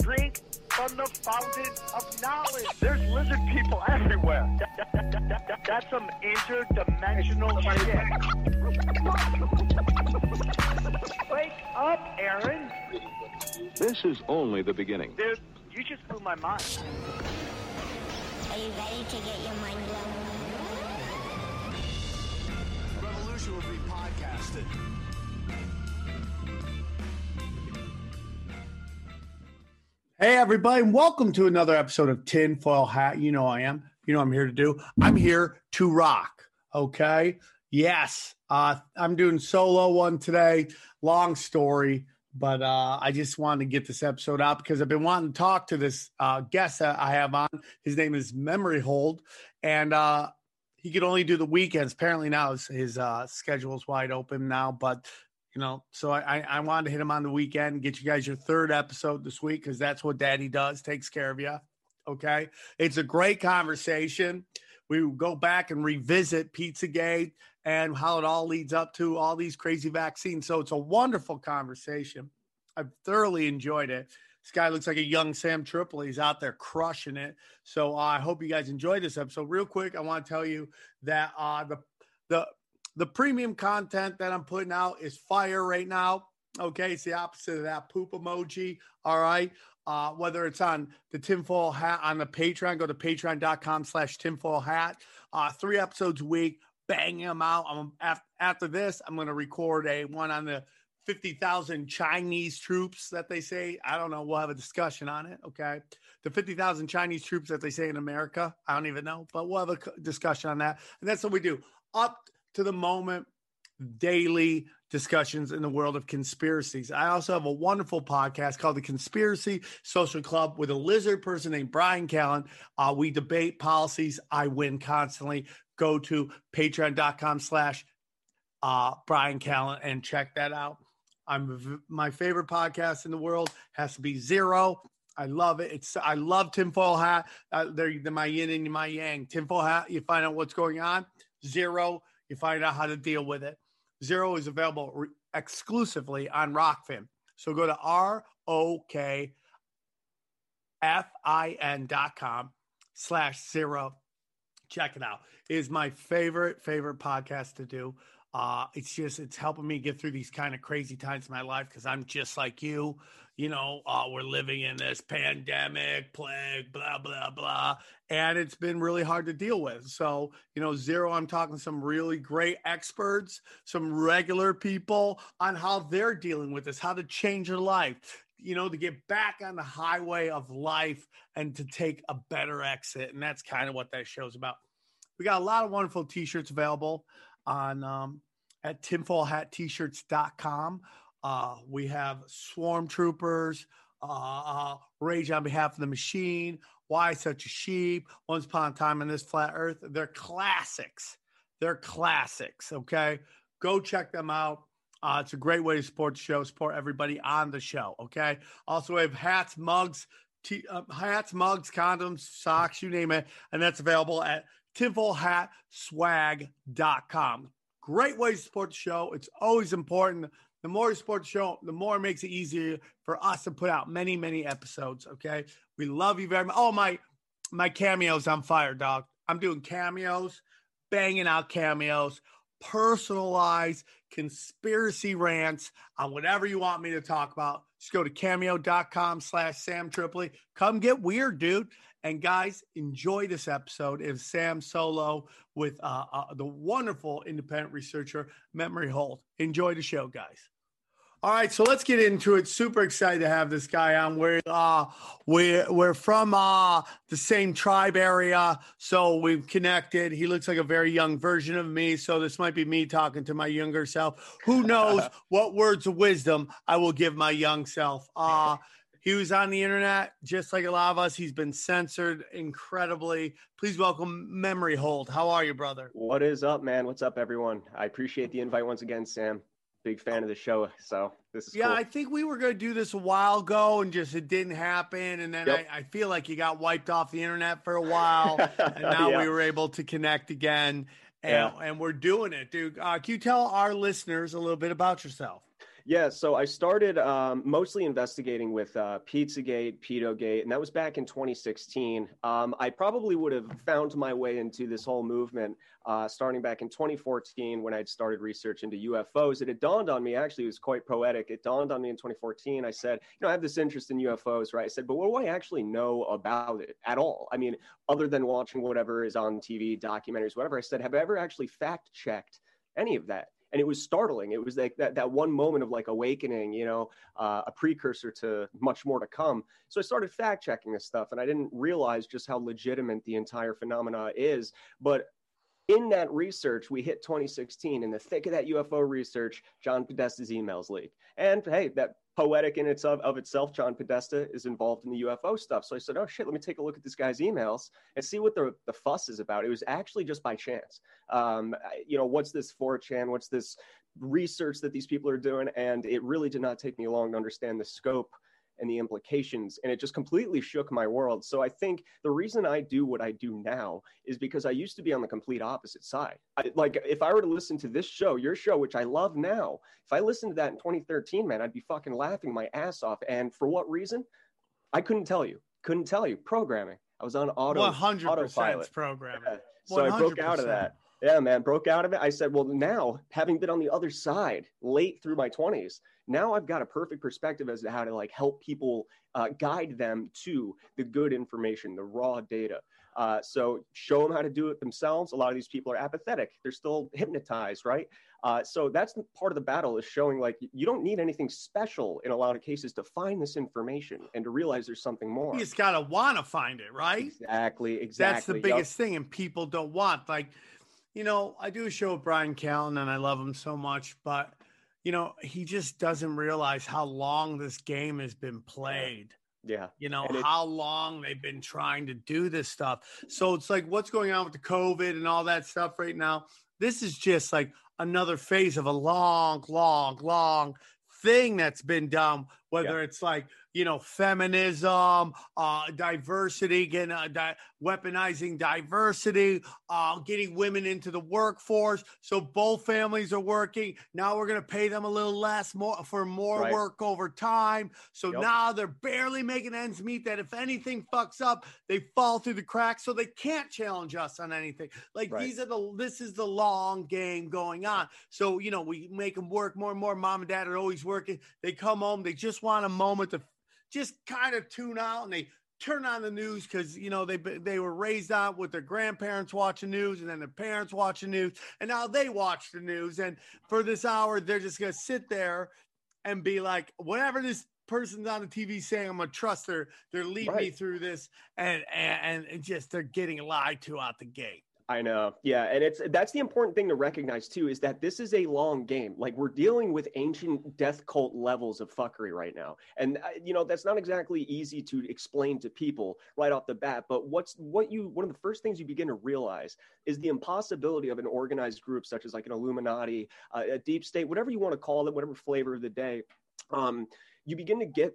Drink from the fountain of knowledge. There's lizard people everywhere. That- that- that- that- that- that's some interdimensional shit. Wake up, Aaron. This is only the beginning. Dude, you just blew my mind. Are you ready to get your mind blown? Revolution will be podcasted. Hey, everybody, and welcome to another episode of Tinfoil Hat. You know I am. You know I'm here to do. I'm here to rock. Okay. Yes. Uh, I'm doing solo one today. Long story, but uh, I just wanted to get this episode out because I've been wanting to talk to this uh, guest that I have on. His name is Memory Hold, and uh, he could only do the weekends. Apparently now his, his uh, schedule is wide open now, but you know, so I, I wanted to hit him on the weekend, get you guys your third episode this week because that's what Daddy does, takes care of you. Okay, it's a great conversation. We go back and revisit Pizzagate and how it all leads up to all these crazy vaccines. So it's a wonderful conversation. I've thoroughly enjoyed it. This guy looks like a young Sam Tripoli. He's out there crushing it. So uh, I hope you guys enjoyed this episode. Real quick, I want to tell you that uh, the the the premium content that I'm putting out is fire right now. Okay, it's the opposite of that poop emoji. All right. Uh, whether it's on the tinfoil hat on the Patreon, go to patreon.com slash tinfoil hat. Uh, three episodes a week, banging them out. I'm after, after this, I'm going to record a one on the 50,000 Chinese troops that they say. I don't know. We'll have a discussion on it. Okay. The 50,000 Chinese troops that they say in America. I don't even know, but we'll have a discussion on that. And that's what we do up to the moment daily discussions in the world of conspiracies. I also have a wonderful podcast called the Conspiracy Social Club with a lizard person named Brian Callen. Uh, we debate policies. I win constantly. Go to patreon.com slash uh, Brian Callen and check that out. I'm my favorite podcast in the world has to be Zero. I love it. It's I love tinfoil hat. Uh, they're, they're my yin and my yang. Tinfoil hat. You find out what's going on. Zero. You find out how to deal with it. Zero is available re- exclusively on Rokfin. So go to R O K F I N dot com slash zero. Check it out. It is my favorite, favorite podcast to do. Uh, it's just it's helping me get through these kind of crazy times in my life because I'm just like you. You know, uh, we're living in this pandemic, plague, blah blah blah, and it's been really hard to deal with. So, you know, zero. I'm talking some really great experts, some regular people on how they're dealing with this, how to change their life. You know, to get back on the highway of life and to take a better exit, and that's kind of what that show's about. We got a lot of wonderful t-shirts available on um, at tinfoilhatt-shirts.com. Uh, we have Swarm Troopers, uh, uh, Rage on Behalf of the Machine, Why Such a Sheep, Once Upon a Time on This Flat Earth. They're classics. They're classics. Okay. Go check them out. Uh, it's a great way to support the show, support everybody on the show. Okay. Also, we have hats, mugs, t- uh, hats, mugs, condoms, socks, you name it. And that's available at tinfoilhatswag.com. Great way to support the show. It's always important. The more you support the show, the more it makes it easier for us to put out many, many episodes. Okay. We love you very much. Oh, my my cameos on fire, dog. I'm doing cameos, banging out cameos, personalized conspiracy rants on whatever you want me to talk about. Just go to cameo.com slash Sam Tripoli. Come get weird, dude. And guys, enjoy this episode of Sam Solo with uh, uh, the wonderful independent researcher, Memory Holt. Enjoy the show, guys. All right, so let's get into it. Super excited to have this guy on. We're uh, we're we're from uh, the same tribe area, so we've connected. He looks like a very young version of me, so this might be me talking to my younger self. Who knows what words of wisdom I will give my young self? Uh, He was on the internet just like a lot of us. He's been censored incredibly. Please welcome Memory Hold. How are you, brother? What is up, man? What's up, everyone? I appreciate the invite once again, Sam. Big fan of the show. So this is Yeah, cool. I think we were going to do this a while ago and just it didn't happen. And then Yep. I, I feel like you got wiped off the internet for a while. and now Yeah. we were able to connect again. And, and we're doing it, dude. Uh, can you tell our listeners a little bit about yourself? Yeah, so I started um, mostly investigating with uh, Pizzagate, Pedogate, and that was back in 2016. Um, I probably would have found my way into this whole movement uh, starting back in 2014 when I'd started research into UFOs. And it had dawned on me, actually, it was quite poetic. It dawned on me in 2014. I said, you know, I have this interest in UFOs, right? I said, but what do I actually know about it at all? I mean, other than watching whatever is on TV, documentaries, whatever. I said, have I ever actually fact checked any of that? And it was startling. It was like that that one moment of like awakening, you know, uh, a precursor to much more to come. So I started fact checking this stuff, and I didn't realize just how legitimate the entire phenomena is. But in that research, we hit 2016 in the thick of that UFO research. John Podesta's emails leak, and hey, that poetic in its of, of itself. John Podesta is involved in the UFO stuff. So I said, oh shit, let me take a look at this guy's emails and see what the, the fuss is about. It was actually just by chance. Um, you know, what's this 4chan? What's this research that these people are doing? And it really did not take me long to understand the scope and the implications. And it just completely shook my world. So I think the reason I do what I do now is because I used to be on the complete opposite side. I, like if I were to listen to this show, your show, which I love now, if I listened to that in 2013, man, I'd be fucking laughing my ass off. And for what reason? I couldn't tell you. Couldn't tell you. Programming. I was on auto One hundred autopilot. percent programming. Yeah. So I broke out of that. Yeah, man, broke out of it. I said, well, now having been on the other side late through my 20s, now I've got a perfect perspective as to how to like help people uh, guide them to the good information, the raw data. Uh, so show them how to do it themselves. A lot of these people are apathetic; they're still hypnotized, right? Uh, so that's part of the battle is showing like you don't need anything special in a lot of cases to find this information and to realize there's something more. You just got to want to find it, right? Exactly, exactly. That's the biggest thing, and people don't want. Like, you know, I do a show with Brian Callen, and I love him so much, but you know, he just doesn't realize how long this game has been played. Yeah. You know it- how long they've been trying to do this stuff. So it's like what's going on with the COVID and all that stuff right now. This is just like another phase of a long, long, long thing that's been done. Whether it's like you know feminism, uh, diversity, getting uh, di- weaponizing diversity, uh, getting women into the workforce, so both families are working. Now we're going to pay them a little less more for more Right. work over time. So Yep. now they're barely making ends meet. That if anything fucks up, they fall through the cracks, so they can't challenge us on anything. Like Right. these are the this is the long game going on. So you know we make them work more and more. Mom and dad are always working. They come home. They just want a moment to just kind of tune out and they turn on the news because you know they they were raised on with their grandparents watching news and then their parents watching news and now they watch the news and for this hour they're just gonna sit there and be like whatever this person's on the TV saying I'm gonna trust her they're leading me through this and, and and just they're getting lied to out the gate I know. Yeah, and it's that's the important thing to recognize too is that this is a long game. Like we're dealing with ancient death cult levels of fuckery right now. And uh, you know, that's not exactly easy to explain to people right off the bat, but what's what you one of the first things you begin to realize is the impossibility of an organized group such as like an Illuminati, uh, a deep state, whatever you want to call it, whatever flavor of the day. Um, you begin to get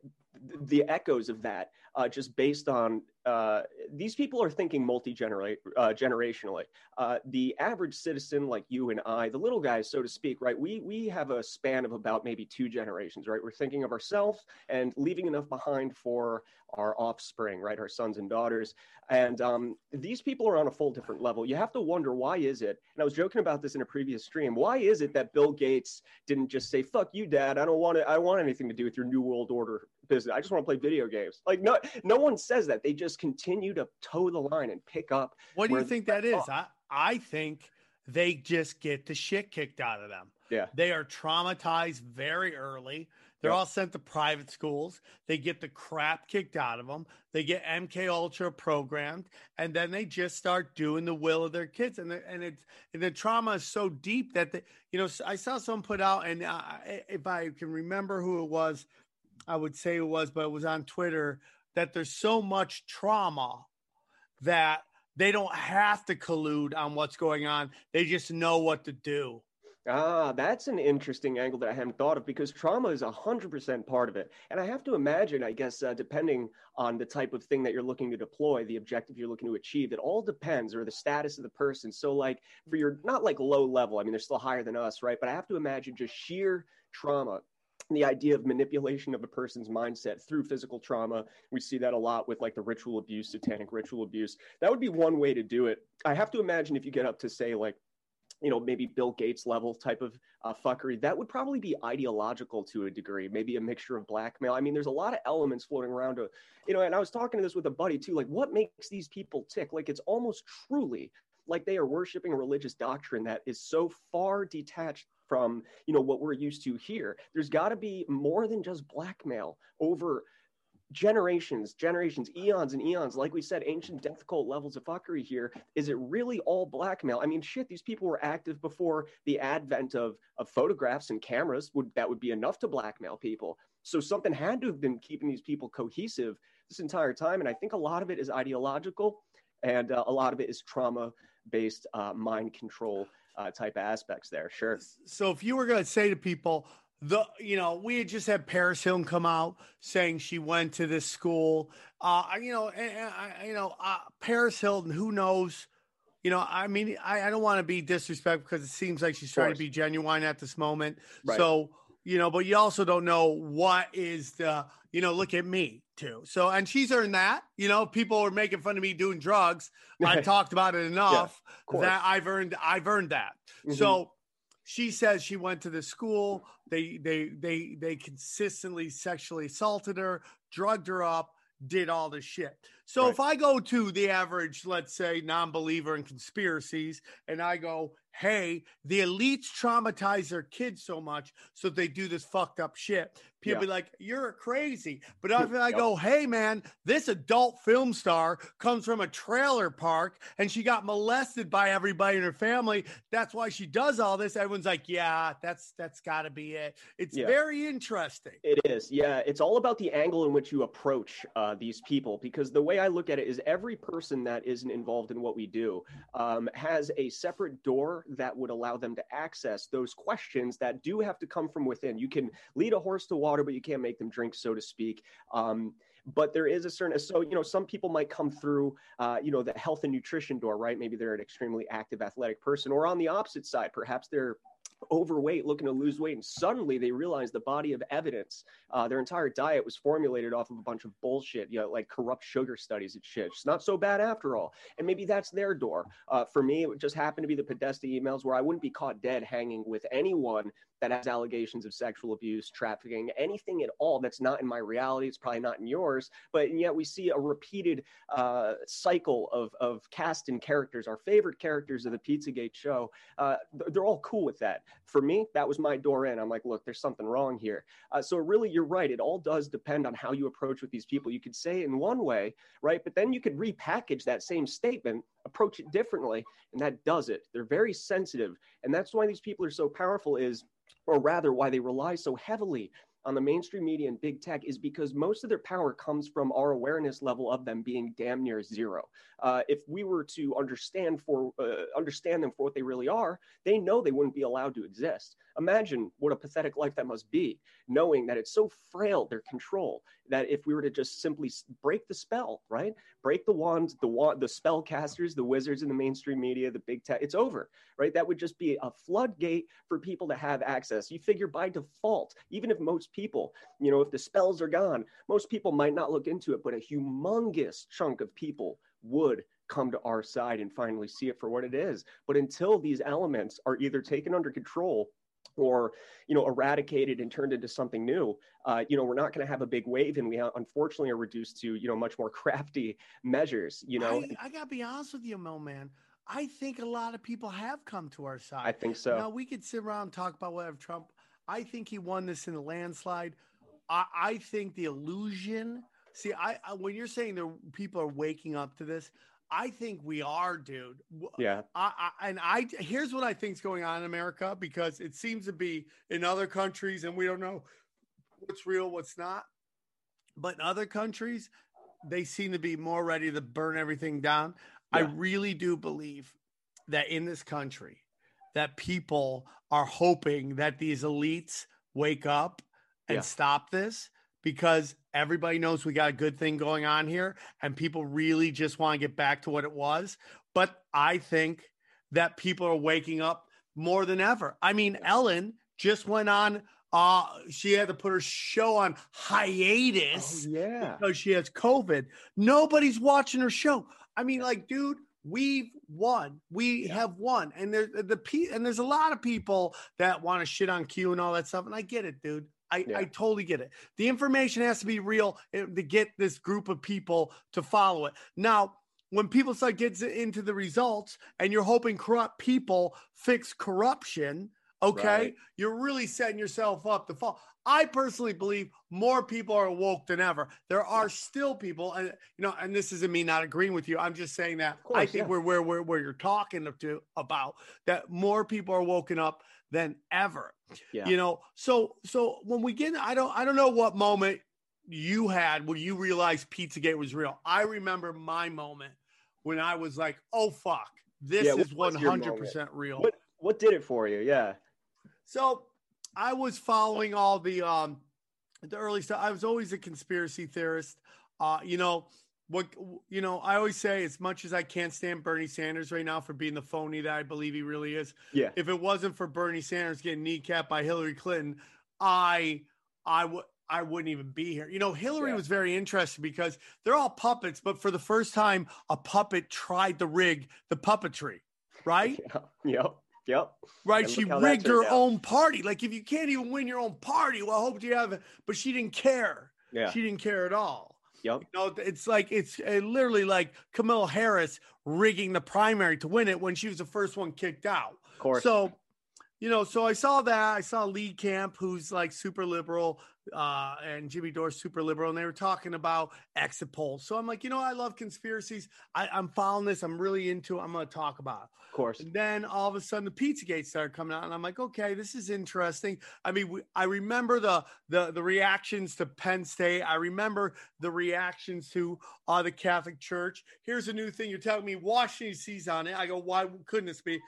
the echoes of that uh, just based on uh, these people are thinking multi uh, generationally. Uh, the average citizen like you and I, the little guys, so to speak, right? We we have a span of about maybe two generations, right? We're thinking of ourselves and leaving enough behind for our offspring, right? Our sons and daughters. And um, these people are on a full different level. You have to wonder why is it? And I was joking about this in a previous stream. Why is it that Bill Gates didn't just say "fuck you, Dad"? I don't want to. I want anything to do with your new world order business. I just want to play video games. Like no, no one says that. They just continue to toe the line and pick up. what do you think that is left I, I think they just get the shit kicked out of them Yeah. They are traumatized very early. They're Yep. all sent to private schools. They get the crap kicked out of them. They get MK Ultra programmed, and then they just start doing the will of their kids. And the, and it's and the trauma is so deep that they, you know, I saw someone put out, and uh, if I can remember who it was, I would say it was, but it was on Twitter that there's so much trauma that they don't have to collude on what's going on. They just know what to do. Ah, that's an interesting angle that I hadn't thought of because trauma is 100% part of it. And I have to imagine, I guess, uh, depending on the type of thing that you're looking to deploy, the objective you're looking to achieve, it all depends or the status of the person. So, like, for your not like low level, I mean, they're still higher than us, right? But I have to imagine just sheer trauma the idea of manipulation of a person's mindset through physical trauma. We see that a lot with like the ritual abuse, satanic ritual abuse. That would be one way to do it. I have to imagine if you get up to say like you know, maybe Bill Gates level type of uh, fuckery, that would probably be ideological to a degree, maybe a mixture of blackmail. I mean, there's a lot of elements floating around, to, you know, and I was talking to this with a buddy too, like what makes these people tick? Like it's almost truly like they are worshiping a religious doctrine that is so far detached from, you know, what we're used to here. There's got to be more than just blackmail over generations, generations, eons and eons, like we said, ancient death cult levels of fuckery here. Is it really all blackmail? I mean, shit, these people were active before the advent of, of photographs and cameras. Would that would be enough to blackmail people? So something had to have been keeping these people cohesive this entire time. And I think a lot of it is ideological and uh, a lot of it is trauma based uh, mind control uh, type of aspects there. Sure. So if you were going to say to people, the you know we had just had Paris Hilton come out saying she went to this school. Uh, you know, and, and, you know, uh, Paris Hilton. Who knows? You know, I mean, I, I don't want to be disrespectful because it seems like she's trying to be genuine at this moment. Right. So you know, but you also don't know what is the you know. Look at me too. So and she's earned that. You know, people were making fun of me doing drugs. I talked about it enough yeah, that I've earned. I've earned that. Mm-hmm. So she says she went to the school they they they they consistently sexually assaulted her drugged her up did all this shit so right. if i go to the average let's say non-believer in conspiracies and i go hey, the elites traumatize their kids so much so they do this fucked up shit. People yeah. be like, you're crazy. But if I go, hey, man, this adult film star comes from a trailer park and she got molested by everybody in her family. That's why she does all this. Everyone's like, yeah, that's that's got to be it. It's yeah. very interesting. It is. Yeah. It's all about the angle in which you approach uh, these people because the way I look at it is every person that isn't involved in what we do um, has a separate door that would allow them to access those questions that do have to come from within. You can lead a horse to water, but you can't make them drink, so to speak. Um, but there is a certain so you know some people might come through uh, you know the health and nutrition door right maybe they're an extremely active athletic person or on the opposite side perhaps they're overweight, looking to lose weight, and suddenly they realize the body of evidence. Uh, their entire diet was formulated off of a bunch of bullshit, you know, like corrupt sugar studies and shit. It's not so bad after all. And maybe that's their door. Uh, for me, it just happened to be the Podesta emails where I wouldn't be caught dead hanging with anyone that has allegations of sexual abuse, trafficking, anything at all that's not in my reality. It's probably not in yours, but yet we see a repeated uh, cycle of, of cast and characters, our favorite characters of the Pizzagate show. Uh, they're all cool with that. For me, that was my door in. I'm like, look, there's something wrong here. Uh, so really, you're right. It all does depend on how you approach with these people. You could say in one way, right? But then you could repackage that same statement approach it differently and that does it. They're very sensitive and that's why these people are so powerful is or rather why they rely so heavily on the mainstream media and big tech is because most of their power comes from our awareness level of them being damn near zero. Uh, if we were to understand for uh, understand them for what they really are, they know they wouldn't be allowed to exist. Imagine what a pathetic life that must be, knowing that it's so frail their control that if we were to just simply break the spell, right, break the wands, the wand, the spellcasters, the wizards in the mainstream media, the big tech, it's over, right? That would just be a floodgate for people to have access. You figure by default, even if most people, you know, if the spells are gone, most people might not look into it, but a humongous chunk of people would come to our side and finally see it for what it is. But until these elements are either taken under control or you know eradicated and turned into something new uh, you know we're not going to have a big wave and we unfortunately are reduced to you know much more crafty measures you know? I, I gotta be honest with you Mo man. I think a lot of people have come to our side. I think so. Now we could sit around and talk about whatever trump i think he won this in a landslide i, I think the illusion see I, I when you're saying that people are waking up to this I think we are, dude. Yeah. I, I, and I here's what I think's going on in America because it seems to be in other countries, and we don't know what's real, what's not. But in other countries, they seem to be more ready to burn everything down. I really do believe that in this country, that people are hoping that these elites wake up and Yeah. stop this because everybody knows we got a good thing going on here and people really just want to get back to what it was. But I think that people are waking up more than ever. I mean, Ellen just went on uh she had to put her show on hiatus Oh, yeah. because she has COVID. Nobody's watching her show. I mean, like, dude, we've won. We have won, and there's the pe- and there's a lot of people that want to shit on Q and all that stuff, and I get it, dude. I, Yeah. I totally get it. The information has to be real eh, to get this group of people to follow it. Now, when people start getting into the results, and you're hoping corrupt people fix corruption, okay, Right. you're really setting yourself up to fall. I personally believe more people are woke than ever. There are still people, and you know, and this isn't me not agreeing with you. I'm just saying that course, I think yeah. we're where where where you're talking to about that more people are woken up than ever. Yeah. You know, so so when we get, I don't I don't know what moment you had where you realized Pizzagate was real. I remember my moment when I was like, oh fuck, this Yeah, is moment? 100 percent real. What what did it for you? Yeah. So I was following all the um the early stuff. I was always a conspiracy theorist. Uh, you know, what you know, I always say as much as I can't stand Bernie Sanders right now for being the phony that I believe he really is. Yeah. If it wasn't for Bernie Sanders getting kneecapped by Hillary Clinton, I I would I wouldn't even be here. You know, Hillary Yeah. was very interesting because they're all puppets, but for the first time, a puppet tried to rig the puppetry, right? Yep. Yep. Right. And She look how that rigged her out. own party. Like if you can't even win your own party, well, I hope you have it. But she didn't care. Yeah. She didn't care at all. Yep. You know, it's like it's uh, literally like Kamala Harris rigging the primary to win it when she was the first one kicked out. Of course. So, you know, so I saw that. I saw Lee Camp, who's like super liberal, uh, and Jimmy Dore super liberal, and they were talking about exit polls. So I'm like, you know, I love conspiracies. I, I'm following this. I'm really into. it. I'm going to talk about. It. of course. And then all of a sudden, the Pizzagate started coming out, and I'm like, okay, this is interesting. I mean, we, I remember the the the reactions to Penn State. I remember the reactions to uh, the Catholic Church. Here's a new thing. You're telling me Washington sees on it. I go, why couldn't this be?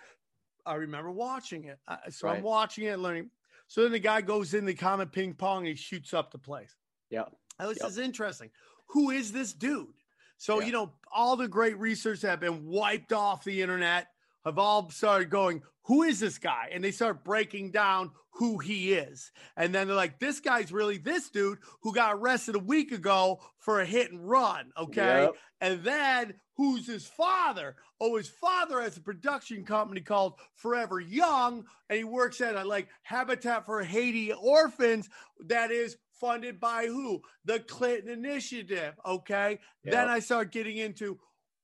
I remember watching it. So I'm watching it, learning. So then the guy goes in the Comet Ping Pong and he shoots up the place. Yeah. Oh, this Yep. is interesting. Who is this dude? So, Yeah. you know, all the great research that have been wiped off the internet have all started going, who is this guy? And they start breaking down who he is. And then they're like, this guy's really this dude who got arrested a week ago for a hit and run. Okay. Yep. And then who's his father? Oh, his father has a production company called Forever Young, and he works at a like Habitat for Haiti orphans that is funded by who? The Clinton Initiative. Okay. Then I start getting into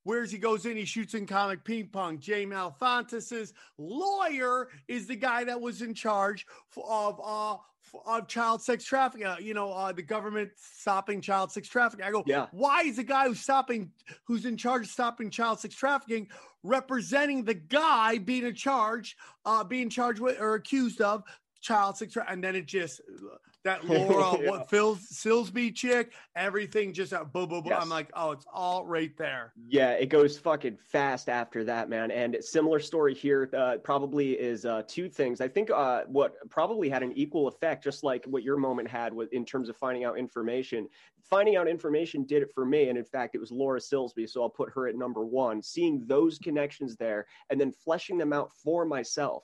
where's he goes in, he shoots in Comet Ping Pong. James Alefantis's lawyer is the guy that was in charge of uh of child sex trafficking. Uh, you know, uh, the government stopping child sex trafficking. I go, Yeah. Why is the guy who's stopping, who's in charge of stopping child sex trafficking, representing the guy being in charge, uh, being charged with or accused of child sex? Tra- and then it just that Laura, Yeah. what Phil Silsby chick, everything just uh, boom, boom, boom. Yes. I'm like, oh, it's all right there. Yeah, it goes fucking fast after that, man. And similar story here. Uh, probably is uh, two things. I think uh, what probably had an equal effect, just like what your moment had, with in terms of finding out information. Finding out information did it for me, and in fact, it was Laura Silsby. So I'll put her at number one. Seeing those connections there, and then fleshing them out for myself.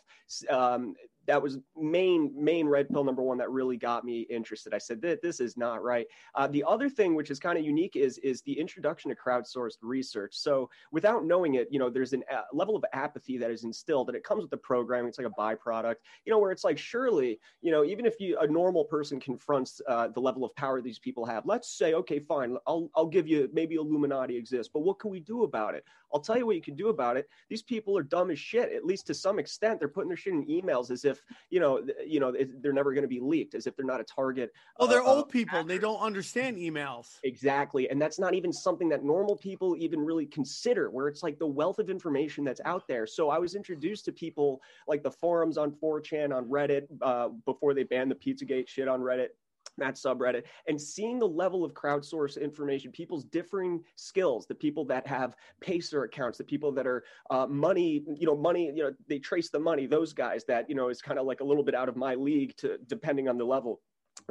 Um, that was main main red pill number one that really got me interested. I said that this is not right. Uh, the other thing, which is kind of unique, is is the introduction to crowdsourced research. So without knowing it, you know, there's a uh, level of apathy that is instilled, and it comes with the programming. It's like a byproduct, you know, where it's like, surely, you know, even if you a normal person confronts uh, the level of power these people have, let's say, okay, fine, I'll I'll give you maybe Illuminati exists, but what can we do about it? I'll tell you what you can do about it. These people are dumb as shit. At least to some extent, they're putting their shit in emails as if you know, you know, they're never going to be leaked, as if they're not a target. Oh, they're uh, old people. and They don't understand emails. Exactly. And that's not even something that normal people even really consider, where it's like the wealth of information that's out there. So I was introduced to people like the forums on 4chan, on Reddit, uh, before they banned the Pizzagate shit on Reddit. That subreddit and seeing the level of crowdsource information people's differing skills the people that have pacer accounts the people that are uh, money you know money you know they trace the money those guys that you know is kind of like a little bit out of my league to depending on the level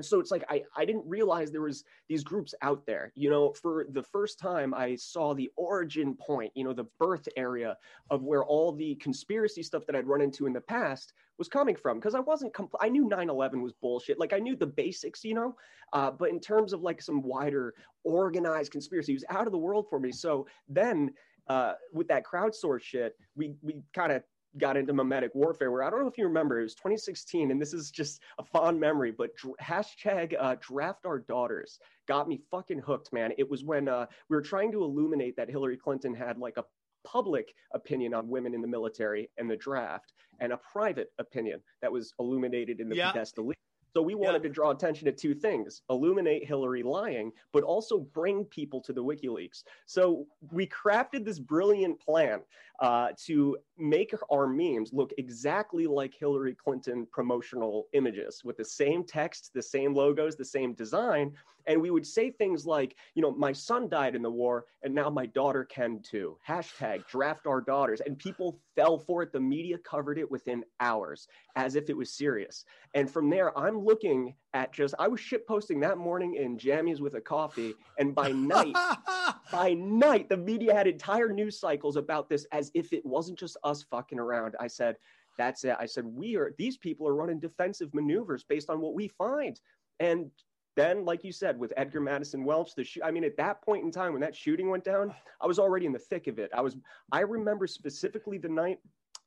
so it's like I, I didn't realize there was these groups out there. You know for the first time i saw the origin point you know the birth area of where all the conspiracy stuff that i'd run into in the past was coming from. Because i wasn't compl- i knew 9-11 was bullshit. Like i knew the basics you know? Uh, but in terms of like some wider organized conspiracy it was out of the world for me. So then uh, with that crowdsource shit we we kind of got into memetic warfare where I don't know if you remember, it was 2016, and this is just a fond memory, but dr- hashtag uh, draft our daughters got me fucking hooked, man. It was when uh, we were trying to illuminate that Hillary Clinton had like a public opinion on women in the military and the draft and a private opinion that was illuminated in the Yeah. Podesta League. So we wanted Yeah. to draw attention to two things: illuminate Hillary lying, but also bring people to the WikiLeaks. So we crafted this brilliant plan uh, to make our memes look exactly like Hillary Clinton promotional images, with the same text, the same logos, the same design, and we would say things like, you know, my son died in the war, and now my daughter can too. Hashtag draft our daughters, and people fell for it. The media covered it within hours, as if it was serious. And from there, I'm looking at just I was shit posting that morning in jammies with a coffee, and by night, by night, the media had entire news cycles about this as if it wasn't just us fucking around. I said, that's it. I said, we are these people are running defensive maneuvers based on what we find. And then, like you said, with Edgar Madison Welch, the shoot, I mean, at that point in time when that shooting went down, I was already in the thick of it. I was, I remember specifically the night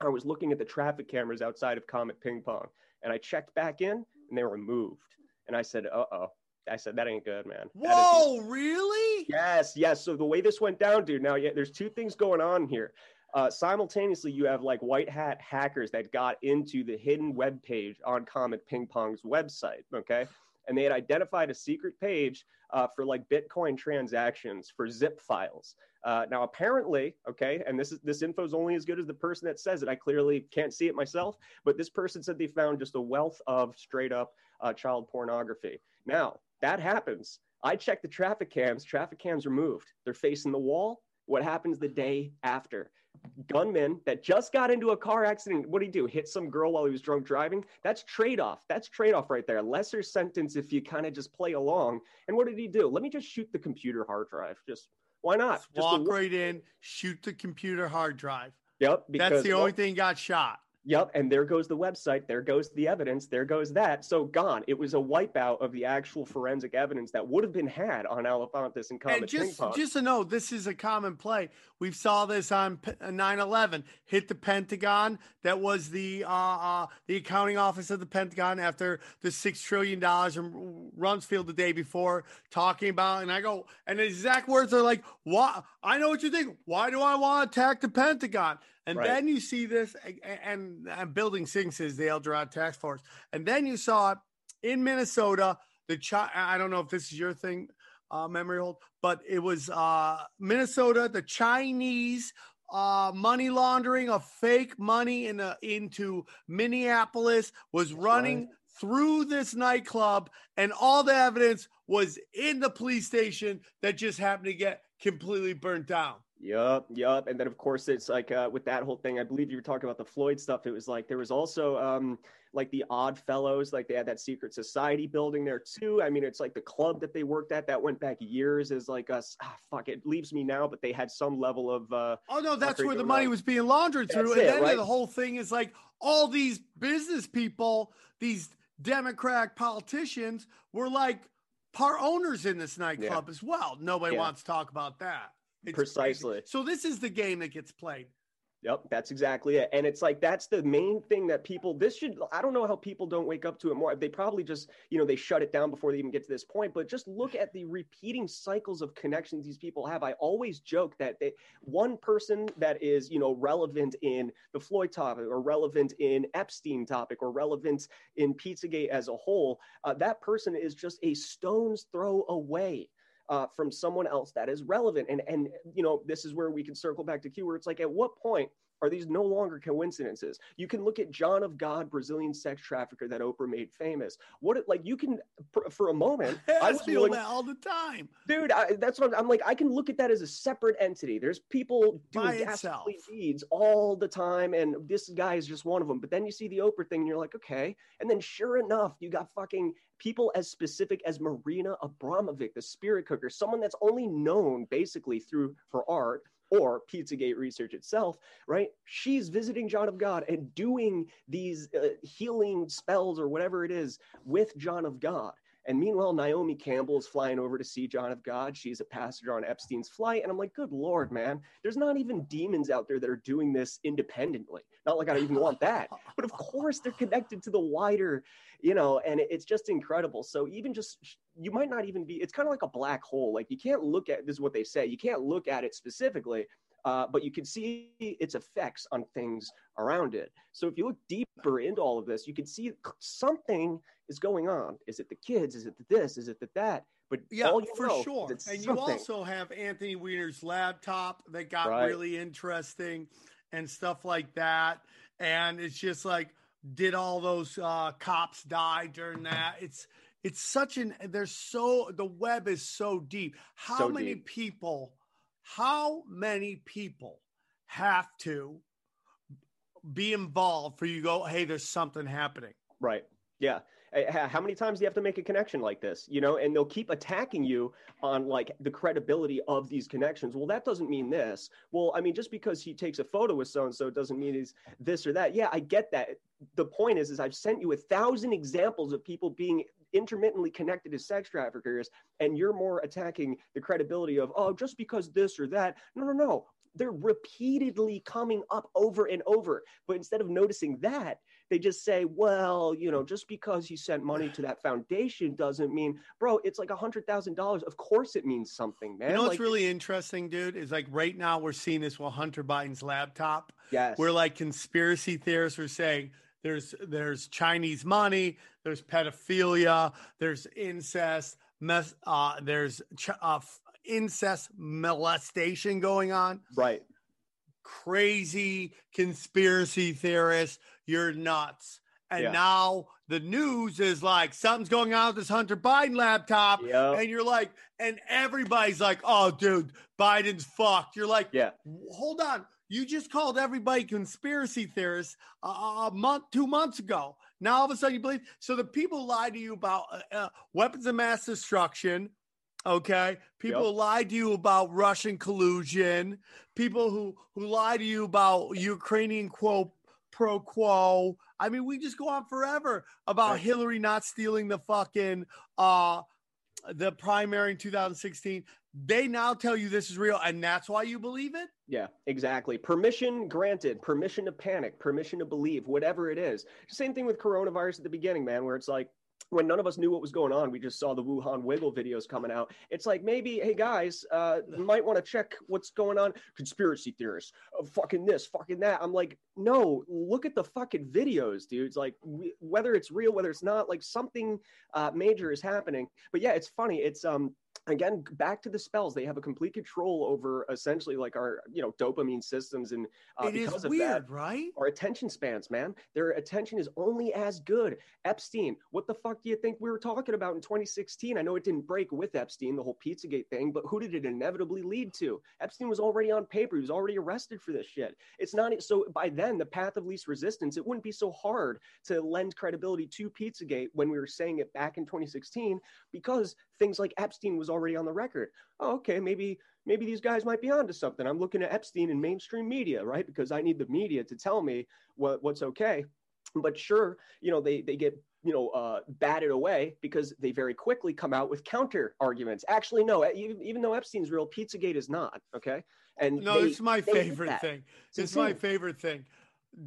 I was looking at the traffic cameras outside of Comet Ping Pong, and I checked back in, and they were moved. And I said, uh oh. I said, that ain't good, man. Whoa, really? Yes, yes. So the way this went down, dude. Now, yeah, there's two things going on here. Uh, simultaneously, you have like white hat hackers that got into the hidden web page on Comet Ping Pong's website. Okay, and they had identified a secret page uh, for like Bitcoin transactions for zip files. Uh, now, apparently, okay, and this is this info is only as good as the person that says it. I clearly can't see it myself, but this person said they found just a wealth of straight up uh, child pornography. Now that happens. I check the traffic cams. Traffic cams removed. They're facing the wall. What happens the day after? Gunman that just got into a car accident. What did he do? Hit some girl while he was drunk driving? That's trade off. That's trade off right there. Lesser sentence if you kind of just play along. And what did he do? Let me just shoot the computer hard drive. Just why not? Just Just a- walk right in, shoot the computer hard drive. Yep. That's the well, only thing got shot. Yep, and there goes the website, there goes the evidence, there goes that. So gone. It was a wipeout of the actual forensic evidence that would have been had on Alefantis and Comet And Ping just Pong. just to know, this is a common play. We saw this on P- uh, 9/11. Hit the Pentagon. That was the uh, uh, the accounting office of the Pentagon after the six trillion dollars in Rumsfeld the day before talking about. And I go, and the exact words are like, "Why? I know what you think. Why do I want to attack the Pentagon?" And Right. then you see this, and, and Building Six is the El Dorado Task Force. And then you saw it in Minnesota. The chi- I don't know if this is your thing, uh, memory hold, but it was uh, Minnesota. The Chinese uh, money laundering of fake money in a, into Minneapolis was running through this nightclub, and all the evidence was in the police station that just happened to get completely burnt down. Yup, yup. And then of course it's like uh, with that whole thing, I believe you were talking about the Floyd stuff. It was like there was also um like the Odd Fellows, like they had that secret society building there too. I mean, it's like the club that they worked at that went back years is like us. Ah, fuck, it leaves me now, but they had some level of uh Oh no, that's where the money on. was being laundered through. That's and it, then right? the whole thing is like all these business people, these Democratic politicians were like part owners in this nightclub as well. Nobody Yeah. wants to talk about that. It's Precisely. crazy. So this is the game that gets played. Yep, that's exactly it. And it's like that's the main thing that people this should I don't know how people don't wake up to it more. They probably just, you know, they shut it down before they even get to this point, but just look at the repeating cycles of connections these people have. I always joke that they, one person that is, you know, relevant in the Floyd topic or relevant in Epstein topic or relevant in Pizzagate as a whole, uh, that person is just a stone's throw away uh, from someone else that is relevant. And and you know, this is where we can circle back to Q, where it's like, at what point are these no longer coincidences? You can look at John of God, Brazilian sex trafficker that Oprah made famous. What it like you can for, a moment. I, I feel willing, that all the time. dude. I, that's what I'm like. I can look at that as a separate entity. There's people doing dastardly deeds all the time, and this guy is just one of them. But then you see the Oprah thing, and you're like, okay. And then sure enough, you got fucking people as specific as Marina Abramovic, the spirit cooker, someone that's only known basically through her art or Pizzagate research itself, right? She's visiting John of God and doing these uh, healing spells or whatever it is with John of God. And meanwhile, Naomi Campbell is flying over to see John of God. She's a passenger on Epstein's flight. And I'm like, good Lord, man, there's not even demons out there that are doing this independently. Not like I even want that. But of course, they're connected to the wider, you know, and it's just incredible. So even just, you might not even be, it's kind of like a black hole. Like you can't look at, this is what they say, you can't look at it specifically. Uh, but you can see its effects on things around it. So if you look deeper into all of this, you can see something is going on. Is it the kids? Is it the this? Is it the that? But Yeah, all you for know is sure. it's And you also have Anthony Weiner's laptop that got Right. really interesting and stuff like that. And it's just like, did all those uh, cops die during that? It's it's such an there's so the web is so deep. How So many deep. people? How many people have to be involved for you go? Hey, there's something happening. Right. Yeah. Uh, How many times do you have to make a connection like this? You know, and they'll keep attacking you on like the credibility of these connections. Well, that doesn't mean this. Well, I mean, just because he takes a photo with so and so doesn't mean he's this or that. Yeah, I get that. The point is, is I've sent you a thousand examples of people being intermittently connected to sex traffickers, and you're more attacking the credibility of oh, just because this or that. No, no, no. They're repeatedly coming up over and over. But instead of noticing that, they just say, well, you know, just because you sent money to that foundation doesn't mean, bro, it's like a hundred thousand dollars. Of course it means something, man. You know what's Like, really interesting, dude? Is like right now we're seeing this with Hunter Biden's laptop. yes we're like conspiracy theorists are saying there's there's Chinese money, there's pedophilia, there's incest, mess, uh, there's ch- uh, incest molestation going on. right. Crazy conspiracy theorists, you're nuts. And Yeah. now the news is like something's going on with this Hunter Biden laptop, Yep. and you're like, and everybody's like, oh, dude, Biden's fucked. You're like, Yeah. hold on. You just called everybody conspiracy theorists a, a month, two months ago. Now all of a sudden you believe. So the people lied to you about uh, uh, weapons of mass destruction. Okay, people Yep. lied to you about Russian collusion. People who who lied to you about Ukrainian quo pro quo. I mean, we just go on forever about Right. Hillary not stealing the fucking uh the primary in 2016. They now tell you this is real, and that's why you believe it. Yeah, exactly. Permission granted, permission to panic, permission to believe, whatever it is. Same thing with coronavirus at the beginning, man, where it's like when none of us knew what was going on, we just saw the Wuhan wiggle videos coming out. It's like maybe, hey guys, uh, might want to check what's going on. Conspiracy theorists, uh, fucking this, fucking that. I'm like, no, look at the fucking videos, dudes. Like we, whether it's real, whether it's not, like something uh, major is happening. But yeah, it's funny. It's um again back to the spells they have a complete control over essentially like our you know dopamine systems and uh, because of weird, that right? our attention spans man. Their attention is only as good. Epstein what the fuck do you think we were talking about in 2016 i know it didn't break with epstein the whole pizzagate thing but who did it inevitably lead to? Epstein was already on paper. He was already arrested for this shit. It's not so by then the path of least resistance it wouldn't be so hard to lend credibility to pizzagate when we were saying it back in 2016 because things like epstein was already on the record. Oh, okay maybe maybe these guys might be onto something. I'm looking at epstein in mainstream media right? Because i need the media to tell me what, what's okay. But sure you know they they get you know uh, batted away because they very quickly come out with counter arguments. Actually no even, even though epstein's real pizzagate is not okay? And No, they- is my favorite thing. It's my favorite thing.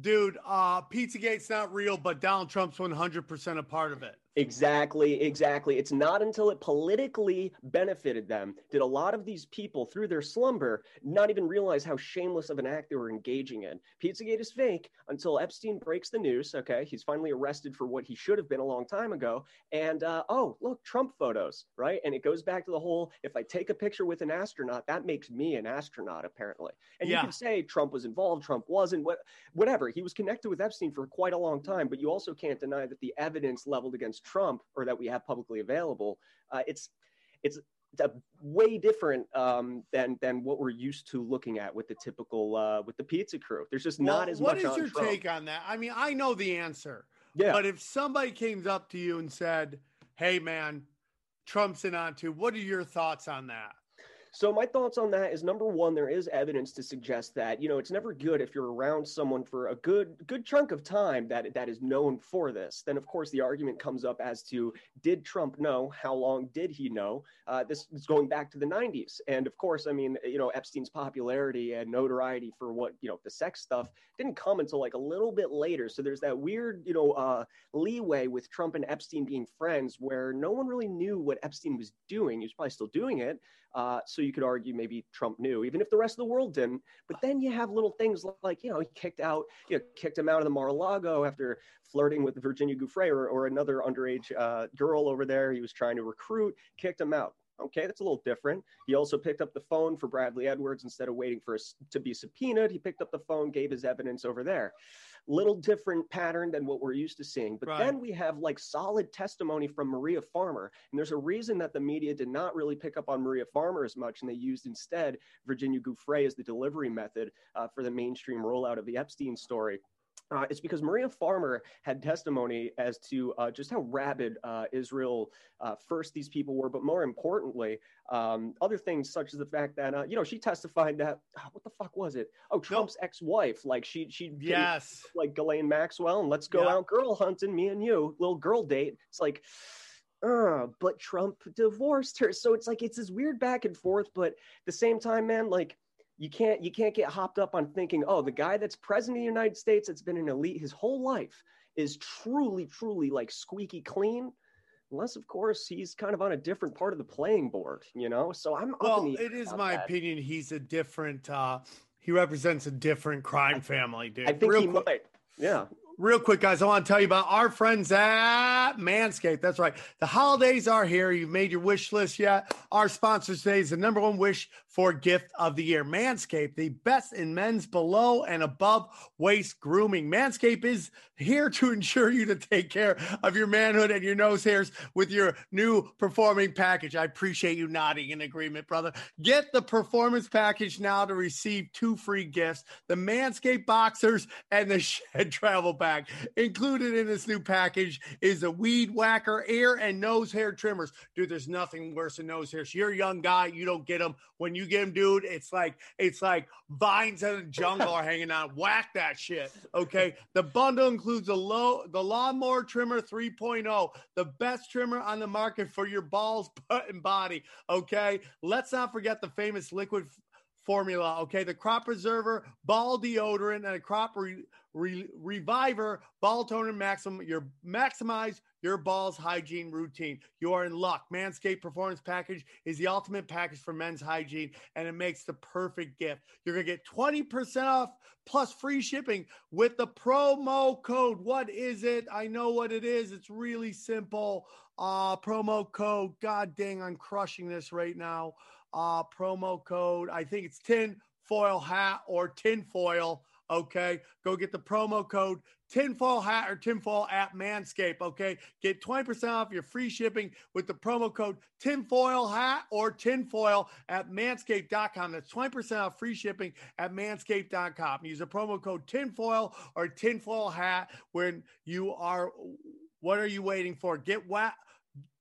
Dude, uh Pizzagate's not real, but Donald Trump's 100% a part of it. Exactly, exactly. It's not until it politically benefited them did a lot of these people, through their slumber, not even realize how shameless of an act they were engaging in. Pizzagate is fake until Epstein breaks the news. Okay, he's finally arrested for what he should have been a long time ago. And uh, oh, look, Trump photos, right? And it goes back to the whole: if I take a picture with an astronaut, that makes me an astronaut, apparently. And Yeah. you can say Trump was involved, Trump wasn't, what, whatever. He was connected with Epstein for quite a long time, but you also can't deny that the evidence leveled against Trump, or that we have publicly available, uh, it's it's way different um, than than what we're used to looking at with the typical uh, with the pizza crew. There's just not as what much. What is your Trump. take on that? I mean, I know the answer, Yeah, but if somebody came up to you and said, "Hey, man, Trump's in on too," what are your thoughts on that? So my thoughts on that is number one, there is evidence to suggest that you know it's never good if you're around someone for a good good chunk of time that that is known for this. Then of course the argument comes up as to did Trump know? How long did he know? Uh, this is going back to the 90s, and of course, I mean you know Epstein's popularity and notoriety for what you know the sex stuff didn't come until like a little bit later. So there's that weird you know uh, leeway with Trump and Epstein being friends, where no one really knew what Epstein was doing. He was probably still doing it. Uh, so you could argue maybe Trump knew, even if the rest of the world didn't. But then you have little things like, you know, he kicked out, you know, kicked him out of the Mar-a-Lago after flirting with Virginia Giuffre or, or another underage uh, girl over there. He was trying to recruit, kicked him out. Okay, that's a little different. He also picked up the phone for Bradley Edwards instead of waiting for us to be subpoenaed. He picked up the phone, gave his evidence over there. Little different pattern than what we're used to seeing. But Right. then we have like solid testimony from Maria Farmer. And there's a reason that the media did not really pick up on Maria Farmer as much, and they used instead Virginia Giuffre as the delivery method uh, for the mainstream rollout of the Epstein story. Uh, it's because Maria Farmer had testimony as to uh, just how rabid uh, Israel uh, first these people were, but more importantly, um, other things such as the fact that uh, you know she testified that ah, what the fuck was it? Oh, Trump's ex-wife, like she she Yes. like Ghislaine Maxwell and let's go Yeah. out girl hunting, me and you, little girl date. It's like, uh, but Trump divorced her. So it's like it's this weird back and forth, but at the same time, man, like you can't you can't get hopped up on thinking, oh, the guy that's president of the United States that's been an elite his whole life is truly, truly like squeaky clean. Unless, of course, he's kind of on a different part of the playing board, you know. So I'm Well, it is my that. opinion. He's a different. uh He represents a different crime family, dude. I think Real he quick- might. Yeah. Real quick, guys, I want to tell you about our friends at Manscaped. That's right. The holidays are here. You've made your wish list yet? Our sponsor today is the number one wish for gift of the year. Manscaped, the best in men's below and above waist grooming. Manscaped is here to ensure you to take care of your manhood and your nose hairs with your new performing package. I appreciate you nodding in agreement, brother. Get the performance package now to receive two free gifts the Manscaped boxers and the Shed travel Included in this new package is a weed whacker, ear and nose hair trimmers. Dude, there's nothing worse than nose hairs. You're a young guy, you don't get them. When you get them, dude, it's like it's like vines in the jungle are hanging out. Whack that shit. Okay. The bundle includes the low the lawnmower trimmer 3.0, the best trimmer on the market for your balls, butt, and body. Okay. Let's not forget the famous liquid formula. Okay. The crop preserver, ball deodorant, and a crop re- re- reviver, ball toner maximum. Your maximize your balls hygiene routine. You are in luck. Manscaped Performance Package is the ultimate package for men's hygiene, and it makes the perfect gift. You're gonna get 20% off plus free shipping with the promo code. What is it? I know what it is. It's really simple. Uh promo code. God dang, I'm crushing this right now. Uh promo code. I think it's tin foil hat or tin foil. Okay, go get the promo code tinfoil hat or tinfoil at Manscaped. Okay, get 20% off your free shipping with the promo code tinfoil hat or tinfoil at manscaped.com. That's 20% off free shipping at manscaped.com. Use the promo code tinfoil or tinfoil hat when you are. What are you waiting for? Get whack.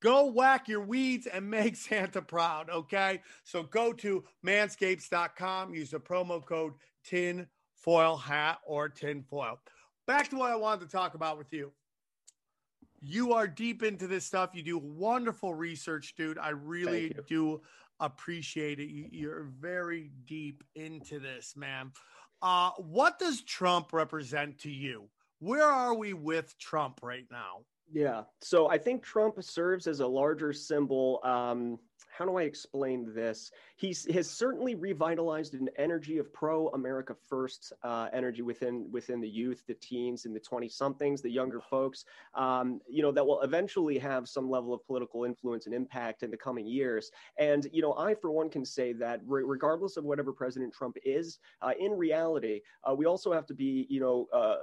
Go whack your weeds and make Santa proud. Okay, so go to manscapes.com. Use the promo code tinfoil hat or tinfoil back to what I wanted to talk about with you. You are deep into this stuff. You do wonderful research, dude. I really do appreciate it. You, you're very deep into this, man. Uh, what does Trump represent to you? where are we with Trump right now? Yeah. So I think Trump serves as a larger symbol. Um, how do I explain this? He's has certainly revitalized an energy of pro America first uh, energy within within the youth, the teens, and the twenty somethings, the younger folks. Um, you know that will eventually have some level of political influence and impact in the coming years. And you know, I for one can say that re- regardless of whatever President Trump is, uh, in reality, uh, we also have to be you know uh,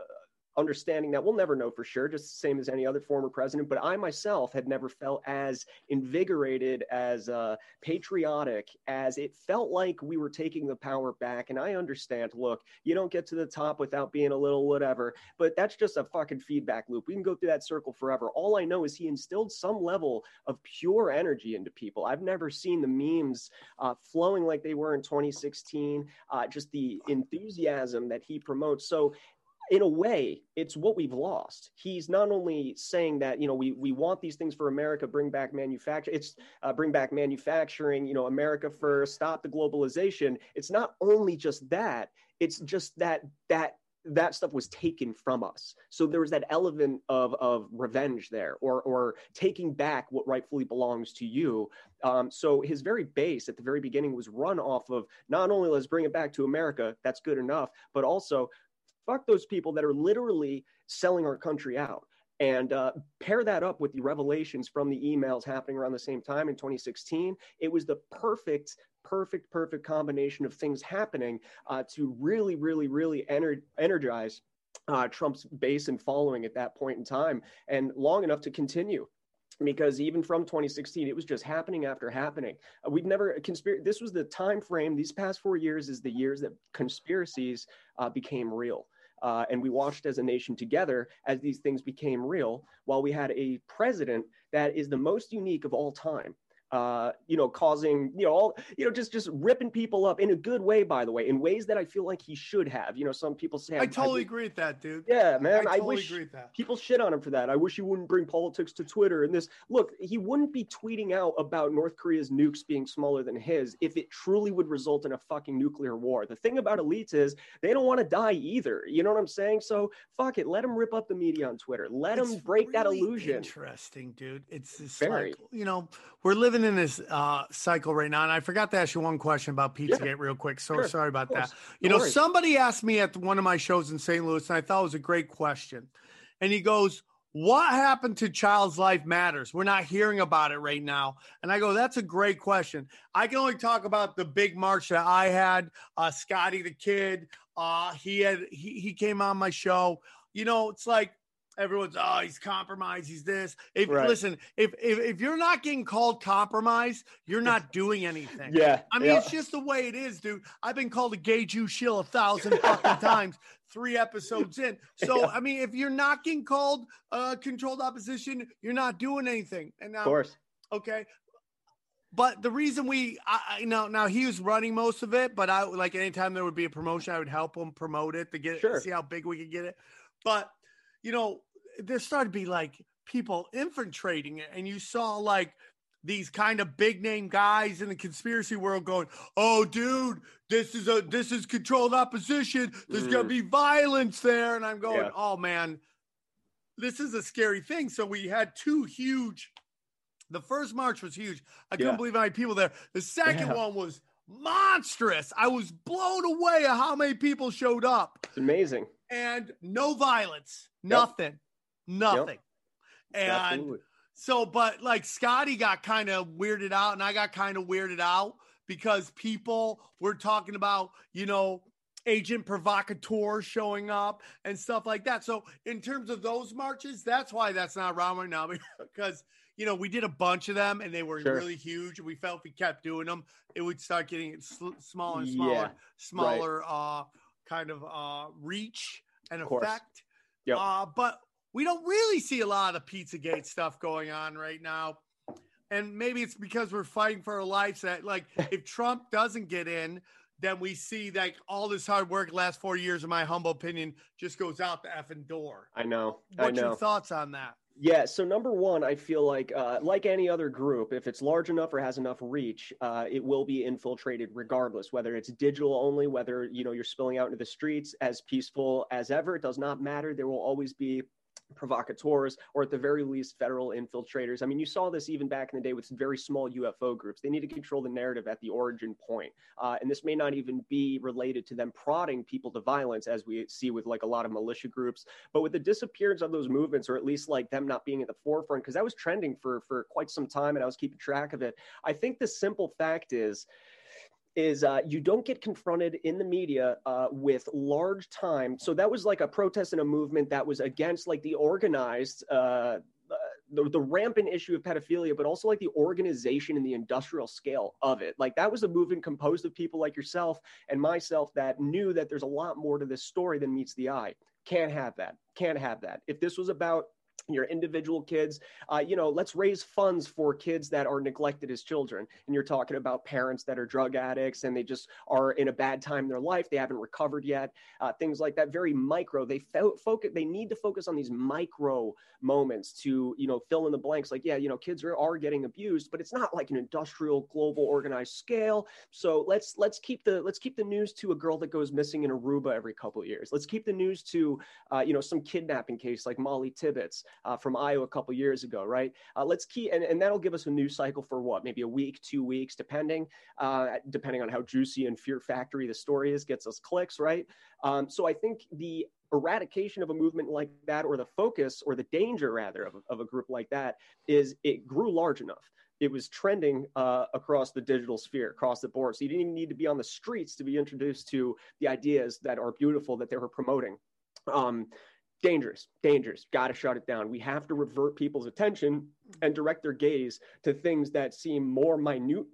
understanding that we'll never know for sure, just the same as any other former president. But I myself had never felt as invigorated, as uh, patriotic, as it felt like we were taking the power back. And I understand, look, you don't get to the top without being a little whatever, but that's just a fucking feedback loop. We can go through that circle forever. All I know is he instilled some level of pure energy into people. I've never seen the memes uh, flowing like they were in 2016, uh, just the enthusiasm that he promotes. So in a way, it's what we've lost. He's not only saying that you know we we want these things for America, bring back manufacturing, it's uh, bring back manufacturing, you know, America first, stop the globalization. It's not only just that; it's just that that that stuff was taken from us. So there was that element of of revenge there, or or taking back what rightfully belongs to you. Um, so his very base at the very beginning was run off of not only let's bring it back to America, that's good enough, but also fuck those people that are literally selling our country out. And uh, pair that up with the revelations from the emails happening around the same time in 2016 it was the perfect perfect perfect combination of things happening uh, to really really really ener- energize uh, trump's base and following at that point in time and long enough to continue. Because even from 2016 it was just happening after happening. Uh, we've never conspiracy this was the time frame these past four years is the years that conspiracies uh, became real uh, and we watched as a nation together as these things became real while we had a president that is the most unique of all time uh, you know, causing, you know, all, you know, just just ripping people up in a good way, by the way, in ways that I feel like he should have. You know, some people say I totally I, agree with that, dude. Yeah, man. I, totally I wish agree with that. people shit on him for that. I wish he wouldn't bring politics to Twitter and this. Look, he wouldn't be tweeting out about North Korea's nukes being smaller than his if it truly would result in a fucking nuclear war. The thing about elites is they don't want to die either. You know what I'm saying? So fuck it. Let them rip up the media on Twitter. Let them break really that illusion. Interesting, dude. It's just Very. like you know we're living in this. uh cycle right now. And I forgot to ask you one question about Pizzagate yeah. real quick. So sure. sorry about that. No You know, worries. somebody asked me at one of my shows in St. Louis, and I thought it was a great question. And he goes, what happened to Child's Life Matters? We're not hearing about it right now. And I go, that's a great question. I can only talk about the big march that I had. Uh, Scotty the kid, uh, he had he, he came on my show. You know, it's like everyone's oh he's compromised he's this if Right. listen if, if if you're not getting called compromised you're not doing anything Yeah. i mean yeah. it's just the way it is dude i've been called a gay jew shill a thousand fucking times three episodes in so Yeah. i mean if you're not getting called uh controlled opposition you're not doing anything and now of course. okay but the reason we I, I now now he was running most of it but i like anytime there would be a promotion i would help him promote it to get Sure. see how big we could get it but you know there started to be like people infiltrating it and you saw like these kind of big name guys in the conspiracy world going oh dude this is a this is controlled opposition there's gonna Mm. be violence there and i'm going Yeah. oh man this is a scary thing so we had two huge the first march was huge i couldn't Yeah. believe how many people there the second Yeah. one was monstrous i was blown away at how many people showed up It's amazing. And no violence, nothing, nothing. And Absolutely. so, but like Scotty got kind of weirded out, and I got kind of weirded out because people were talking about, you know, agent provocateur showing up and stuff like that. So, in terms of those marches, that's why that's not around right now because you know we did a bunch of them and they were Sure. really huge. We felt if we kept doing them, it would start getting sl- smaller and Yeah, smaller, right. smaller, uh, kind of uh, reach and Of effect. Yep. Uh, but we don't really see a lot of Pizzagate stuff going on right now. And maybe it's because we're fighting for our lives that, like, if Trump doesn't get in, then we see like all this hard work last four years, in my humble opinion, just goes out the effing door. I know. I What's know. your thoughts on that? Yeah. So number one, I feel like, uh, like any other group, if it's large enough or has enough reach, uh, it will be infiltrated regardless. Whether it's digital only, whether you know you're spilling out into the streets as peaceful as ever, it does not matter. There will always be provocateurs or at the very least federal infiltrators. I mean, you saw this even back in the day with very small UFO groups. They need to control the narrative at the origin point. Uh, and this may not even be related to them prodding people to violence as we see with like a lot of militia groups, but with the disappearance of those movements or at least like them not being at the forefront because that was trending for for quite some time and I was keeping track of it. I think the simple fact is is uh, you don't get confronted in the media uh, with large time. So that was like a protest and a movement that was against like the organized. Uh, the, the rampant issue of pedophilia, but also like the organization and the industrial scale of it. Like that was a movement composed of people like yourself and myself that knew that there's a lot more to this story than meets the eye. Can't have that. Can't have that. If this was about your individual kids uh, you know let's raise funds for kids that are neglected as children. And you're talking about parents that are drug addicts and they just are in a bad time in their life. They haven't recovered yet uh, things like that. Very micro. They fo- focus they need to focus on these micro moments to you know fill in the blanks. Like yeah you know kids are, are getting abused but it's not like an industrial global organized scale. So let's let's keep the let's keep the news to a girl that goes missing in aruba every couple years. Let's keep the news to uh, you know some kidnapping case like molly tibbetts uh, from Iowa a couple years ago, right? Uh, let's keep, and, and that'll give us a news cycle for what, maybe a week, two weeks, depending, uh, depending on how juicy and fear factory the story is, gets us clicks, right? Um, so I think the eradication of a movement like that, or the focus, or the danger rather, of, of a group like that, is it grew large enough it was trending uh, across the digital sphere, across the board. So you didn't even need to be on the streets to be introduced to the ideas that are beautiful that they were promoting. Um, dangerous, dangerous. Got to shut it down. We have to revert people's attention and direct their gaze to things that seem more minute,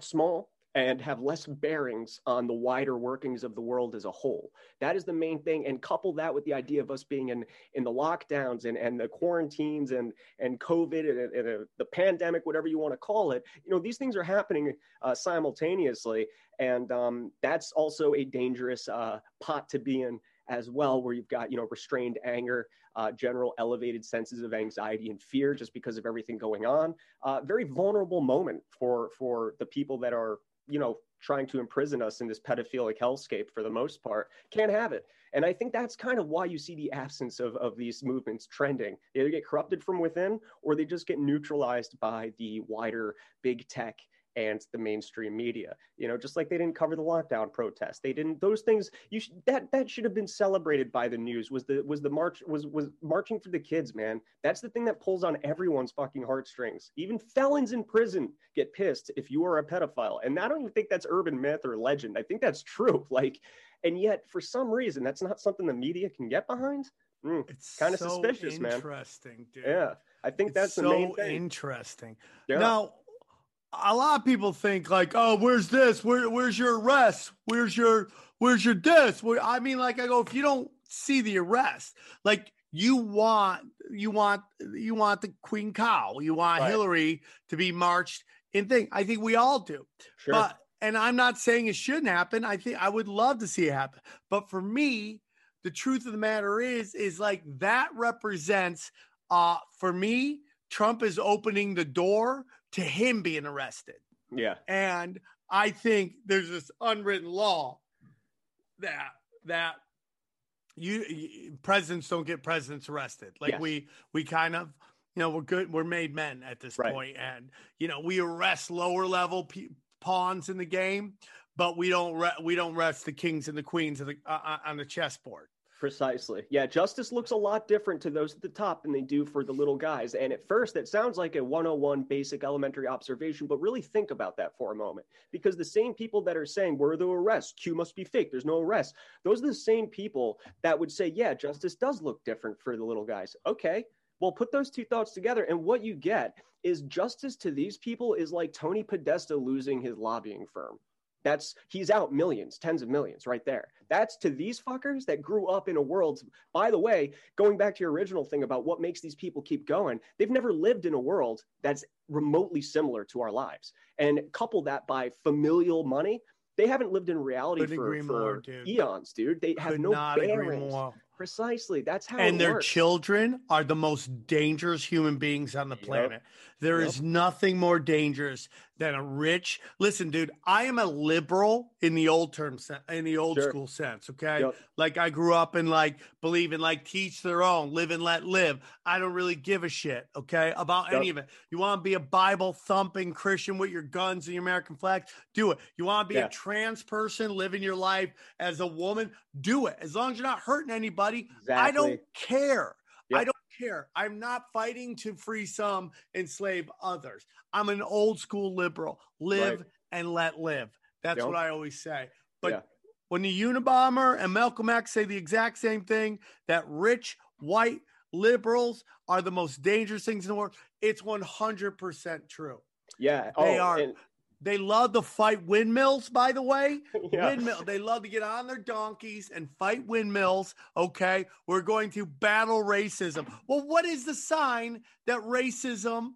small, and have less bearings on the wider workings of the world as a whole. That is the main thing. And couple that with the idea of us being in, in the lockdowns and, and the quarantines and, and COVID and, and, the pandemic, whatever you want to call it. You know, these things are happening uh, simultaneously. And um, that's also a dangerous uh, pot to be in as well, where you've got, you know, restrained anger, uh, general elevated senses of anxiety and fear just because of everything going on. Uh, very vulnerable moment for for the people that are, you know, trying to imprison us in this pedophilic hellscape for the most part. Can't have it. And I think that's kind of why you see the absence of, of these movements trending. They either get corrupted from within or they just get neutralized by the wider big tech and the mainstream media. You know, just like they didn't cover the lockdown protest, they didn't. Those things you sh- that that should have been celebrated by the news. Was the was the march was was marching for the kids, man. That's the thing that pulls on everyone's fucking heartstrings. Even felons in prison get pissed if you are a pedophile, and I don't even think that's urban myth or legend. I think that's true. Like, and yet for some reason that's not something the media can get behind. Mm, It's kind of so suspicious, man. Interesting, dude. Yeah, I think It's that's so the main thing. interesting. Yeah. Now, a lot of people think like, "Oh, where's this? Where, where's your arrest? Where's your, where's your this?" Where, I mean, like, I go, if you don't see the arrest, like, you want, you want, you want the Queen Cow, you want Right. Hillary to be marched in thing. I think we all do, Sure. but and I'm not saying it shouldn't happen. I think I would love to see it happen, but for me, the truth of the matter is, is like that represents, uh, for me, Trump is opening the door to him being arrested. yeah. And I think there's this unwritten law that that you, you- presidents don't get presidents arrested. Like Yes. we we kind of you know we're good we're made men at this Right. point and you know we arrest lower level pe- pawns in the game but we don't re- we don't arrest the kings and the queens of the, uh, uh, on the chessboard. Precisely. Yeah, justice looks a lot different to those at the top than they do for the little guys. And at first, it sounds like a 101 basic elementary observation, but really think about that for a moment. Because the same people that are saying, where are the arrests? Q must be fake. There's no arrests. Those are the same people that would say, yeah, justice does look different for the little guys. Okay. Well, put those two thoughts together, and what you get is justice to these people is like Tony Podesta losing his lobbying firm. That's he's out millions, tens of millions right there. That's to these fuckers that grew up in a world. By the way, going back to your original thing about what makes these people keep going, they've never lived in a world that's remotely similar to our lives. And couple that by familial money, they haven't lived in reality Couldn't for, for more, dude. eons, dude. They have Could no bearings. Precisely. That's how and their works. children are the most dangerous human beings on the Yep. planet. There is Yep. nothing more dangerous than a rich. Listen, dude, I am a liberal in the old term in the old Sure. school sense, okay? Yep. Like I grew up in like believe in like teach their own, live and let live. I don't really give a shit, okay, about any of it. You want to be a Bible thumping Christian with your guns and your American flag? Do it. You want to be Yeah. a trans person living your life as a woman? Do it. As long as you're not hurting anybody, I don't Exactly. care. I don't care. I'm not fighting to free some, enslave others. I'm an old school liberal. Live Right. and let live. That's Yep. what I always say. But Yeah. when the Unabomber and Malcolm X say the exact same thing, that rich white liberals are the most dangerous things in the world, it's 100% true. Yeah. They oh, are- and- They love to fight windmills, by the way. yeah. Windmill. They love to get on their donkeys and fight windmills. Okay. We're going to battle racism. Well, what is the sign that racism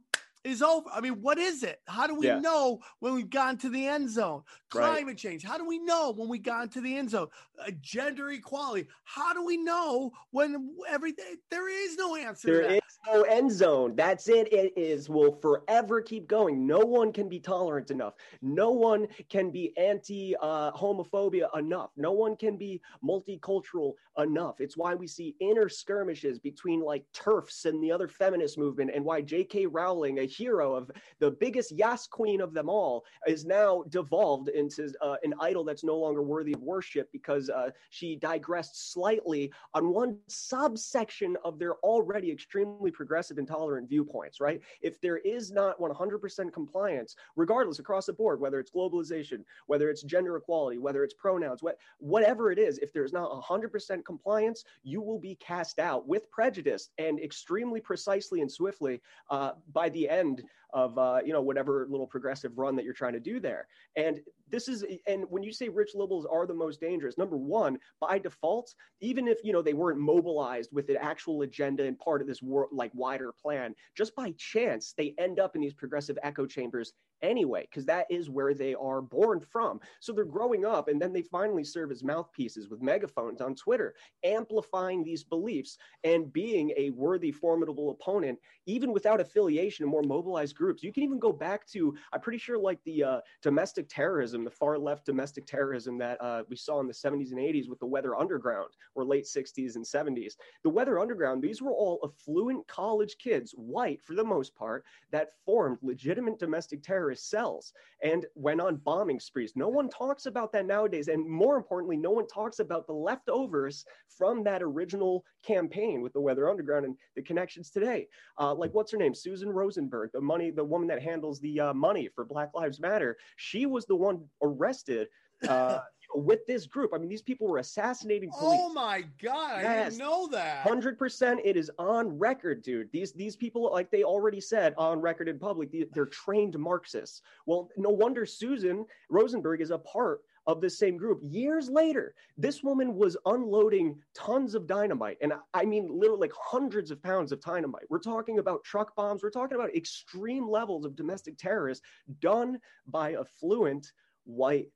is over? I mean, what is it? How do we Yeah. know when we've gotten to the end zone? Right. Climate change. How do we know when we got to the end zone? Uh, gender equality. How do we know when everything? There is no answer. There is no end zone. That's it. It is will forever keep going. No one can be tolerant enough. No one can be anti uh, homophobia enough. No one can be multicultural enough. It's why we see inner skirmishes between like turfs and the other feminist movement, and why J.K. Rowling, a hero of the biggest Yas queen of them all, is now devolved into uh, an idol that's no longer worthy of worship because uh, she digressed slightly on one subsection of their already extremely progressive and tolerant viewpoints, right? If there is not 100% compliance, regardless across the board, whether it's globalization, whether it's gender equality, whether it's pronouns, what, whatever it is, if there's not 100% compliance, you will be cast out with prejudice and extremely precisely and swiftly uh, by the end of uh, you know whatever little progressive run that you're trying to do there. And this is and when you say rich liberals are the most dangerous, number one, by default, even if you know they weren't mobilized with an actual agenda and part of this world like wider plan, just by chance they end up in these progressive echo chambers anyway, because that is where they are born from. So they're growing up and then they finally serve as mouthpieces with megaphones on Twitter, amplifying these beliefs and being a worthy, formidable opponent, even without affiliation in more mobilized groups. You can even go back to, I'm pretty sure, like the uh, domestic terrorism, the far left domestic terrorism that uh, we saw in the 70s and 80s with the Weather Underground, or late 60s and 70s. The Weather Underground, these were all affluent college kids, white for the most part, that formed legitimate domestic terrorist cells and went on bombing sprees. No one talks about that nowadays. And more importantly, no one talks about the leftovers from that original campaign with the Weather Underground and the connections today. Uh, like, what's her name? Susan Rosenberg, the money, the woman that handles the uh, money for Black Lives Matter. She was the one arrested. Uh, with this group, I mean, these people were assassinating police. Oh my God. I didn't know that. Hundred percent, it is on record, dude. These these people, like they already said on record in public, they- they're trained Marxists. Well, no wonder Susan Rosenberg is a part of the same group. Years later, this woman was unloading tons of dynamite, and I- I mean literally like hundreds of pounds of dynamite. We're talking about truck bombs. We're talking about extreme levels of domestic terrorists done by affluent white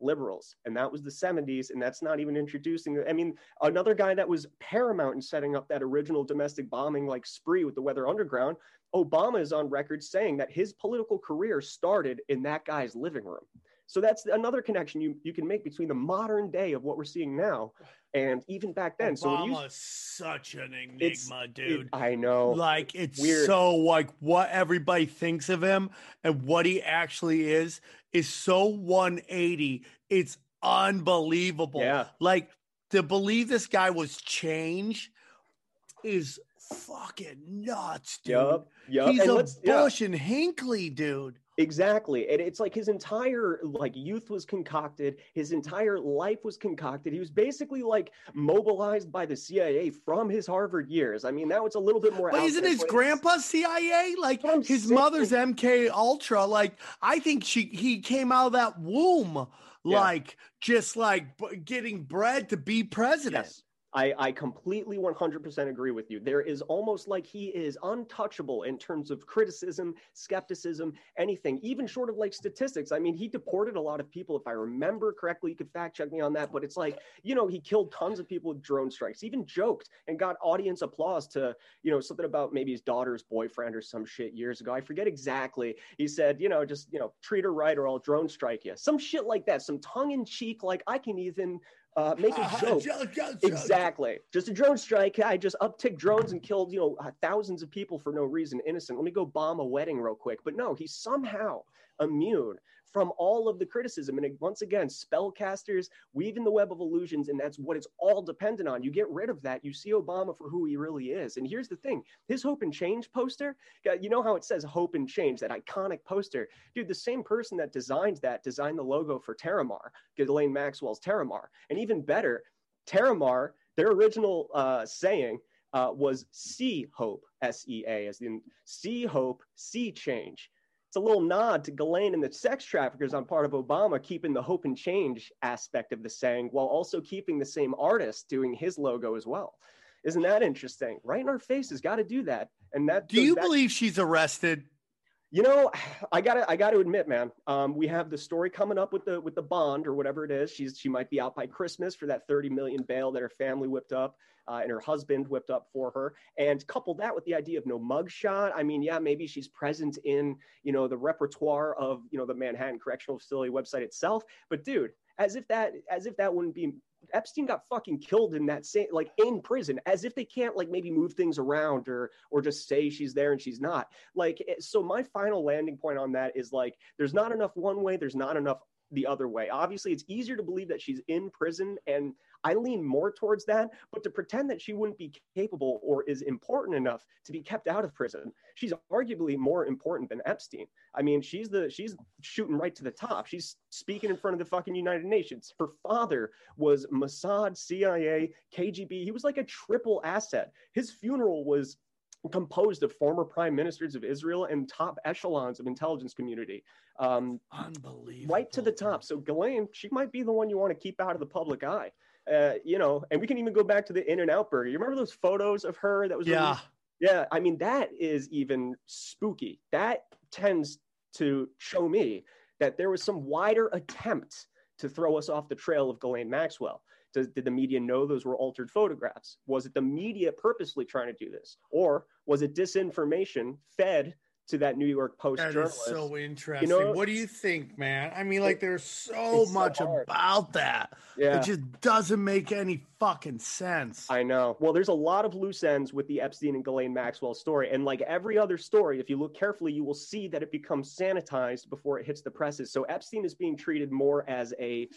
liberals. And that was the 70s and that's not even introducing i mean another guy that was paramount in setting up that original domestic bombing like spree with the weather underground obama is on record saying that his political career started in that guy's living room. So that's another connection you, you can make between the modern day of what we're seeing now and even back then so when you such an enigma, it- dude. i know like it's weird. so like what everybody thinks of him and what he actually is is so 180 it's unbelievable Yeah. like to believe this guy was change is fucking nuts dude Yup, yup. he's And a let's- yeah. bush and hinckley dude Exactly. And it's like his entire like youth was concocted, his entire life was concocted. He was basically like mobilized by the CIA from his Harvard years. I mean, now it's a little bit more but isn't his grandpa cia like his saying. mother's mk ultra like i think she he came out of that womb Yeah. like just like b- getting bred to be president Yes. I, I completely 100% agree with you. There is almost like he is untouchable in terms of criticism, skepticism, anything, even short of like statistics. I mean, he deported a lot of people, if I remember correctly. You could fact check me on that, but it's like, you know, he killed tons of people with drone strikes, even joked and got audience applause to, you know, something about maybe his daughter's boyfriend or some shit years ago. I forget exactly. He said, you know, just, you know, treat her right or I'll drone strike you. Some shit like that, some tongue in cheek, like I can even uh, make a joke. Exactly. Just a drone strike. I just uptick drones and killed, you know, uh, thousands of people for no reason, innocent. Let me go bomb a wedding real quick. But no, he's somehow immune from all of the criticism. And once again, spellcasters weaving the web of illusions, and that's what it's all dependent on. You get rid of that, you see Obama for who he really is. And here's the thing his Hope and Change poster, you know how it says Hope and Change, that iconic poster? Dude, the same person that designed that designed the logo for Terramar, Ghislaine Maxwell's Terramar. And even better, Terramar, their original uh, saying, uh, was see hope, S E A, as in see hope, see change it's a little nod to Ghislaine and the sex traffickers on part of Obama keeping the hope and change aspect of the saying while also keeping the same artist doing his logo as well. Isn't that interesting? Right in our faces, got to do that. And that Do you back- believe she's arrested? You know, I gotta, I gotta admit, man. Um, we have the story coming up with the with the bond or whatever it is. She's she might be out by Christmas for that thirty million bail that her family whipped up uh, and her husband whipped up for her. And couple that with the idea of no mugshot. I mean, yeah, maybe she's present in you know the repertoire of you know the Manhattan Correctional Facility website itself. But dude, as if that as if that wouldn't be Epstein got fucking killed in that same like in prison as if they can't like maybe move things around or or just say she's there and she's not. Like eh, so my final landing point on that is like there's not enough one way there's not enough the other way obviously it's easier to believe that she's in prison and I lean more towards that, but to pretend that she wouldn't be capable or is important enough to be kept out of prison, she's arguably more important than Epstein. I mean, she's the she's shooting right to the top. She's speaking in front of the fucking United Nations. Her father was Mossad, CIA, KGB. He was like a triple asset. His funeral was composed of former prime ministers of Israel and top echelons of intelligence community. Um, Unbelievable. right to the top. So Ghislaine, she might be the one you want to keep out of the public eye. Uh, you know, and we can even go back to the In and Out Burger. You remember those photos of her that was Yeah. released? Yeah, I mean that is even spooky. That tends to show me that there was some wider attempt to throw us off the trail of Ghislaine Maxwell. Does, did the media know those were altered photographs? Was it the media purposely trying to do this, or was it disinformation fed to that New York Post That is journalist? so interesting. know- what do you think, man? I mean, like, there's so It's so much about that. yeah. It just doesn't make any fucking sense. I know. Well, there's a lot of loose ends with the Epstein and Ghislaine Maxwell story. And like every other story, if you look carefully, you will see that it becomes sanitized before it hits the presses. So Epstein is being treated more as a,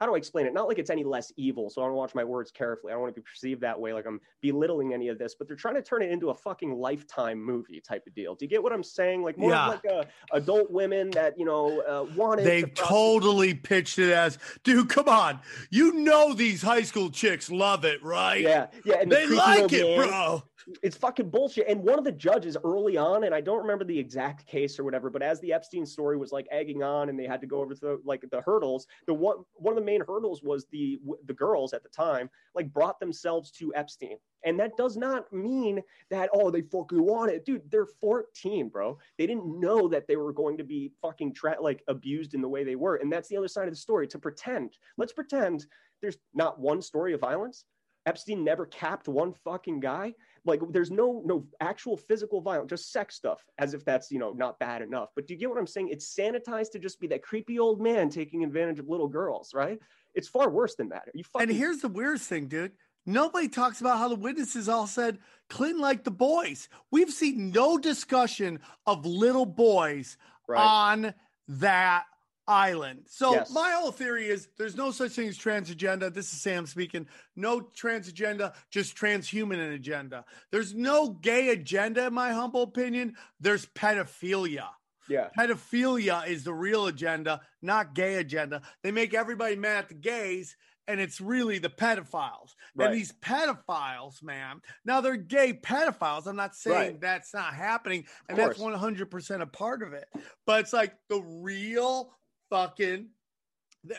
how do I explain it? Not like it's any less evil. So I want to watch my words carefully. I don't want to be perceived that way, like I'm belittling any of this, but they're trying to turn it into a fucking lifetime movie type of deal. Do you get what I'm saying? Like more Yeah. of like a, adult women that, you know, uh, wanted They to totally pitched it as, dude, come on. You know these high school chicks love it, right? Yeah, yeah. And They like it, man- bro. It's fucking bullshit. And one of the judges early on, and I don't remember the exact case or whatever, but as the Epstein story was like egging on, and they had to go over the like the hurdles, the one one of the main hurdles was the the girls at the time like brought themselves to Epstein, and that does not mean that oh they fucking want it, dude. They're 14, bro. They didn't know that they were going to be fucking tra- like abused in the way they were, and that's the other side of the story. To pretend, let's pretend there's not one story of violence. Epstein never capped one fucking guy. Like there's no no actual physical violence, just sex stuff, as if that's you know not bad enough. But do you get what I'm saying? It's sanitized to just be that creepy old man taking advantage of little girls, right? It's far worse than that. You fucking And here's the weirdest thing, dude. Nobody talks about how the witnesses all said Clinton liked the boys. We've seen no discussion of little boys right? on that island. So Yes. my whole theory is there's no such thing as trans agenda. This is Sam speaking. No trans agenda, just transhuman agenda. There's no gay agenda, in my humble opinion. There's pedophilia. yeah, Pedophilia is the real agenda, not gay agenda. They make everybody mad at the gays, and it's really the pedophiles. Right. And these pedophiles, man, now they're gay pedophiles. I'm not saying Right. that's not happening, and that's 100% a part of it. But it's like the real fucking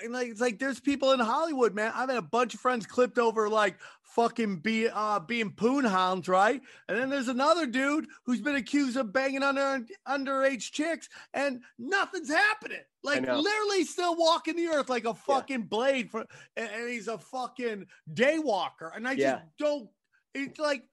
like it's like there's people in Hollywood, man. I've had a bunch of friends clipped over like fucking be uh being poon hounds, right? And then there's another dude who's been accused of banging under underage chicks, and nothing's happening. Like literally still walking the earth like a fucking blade for and, and he's a fucking daywalker. And I Yeah. just don't it's like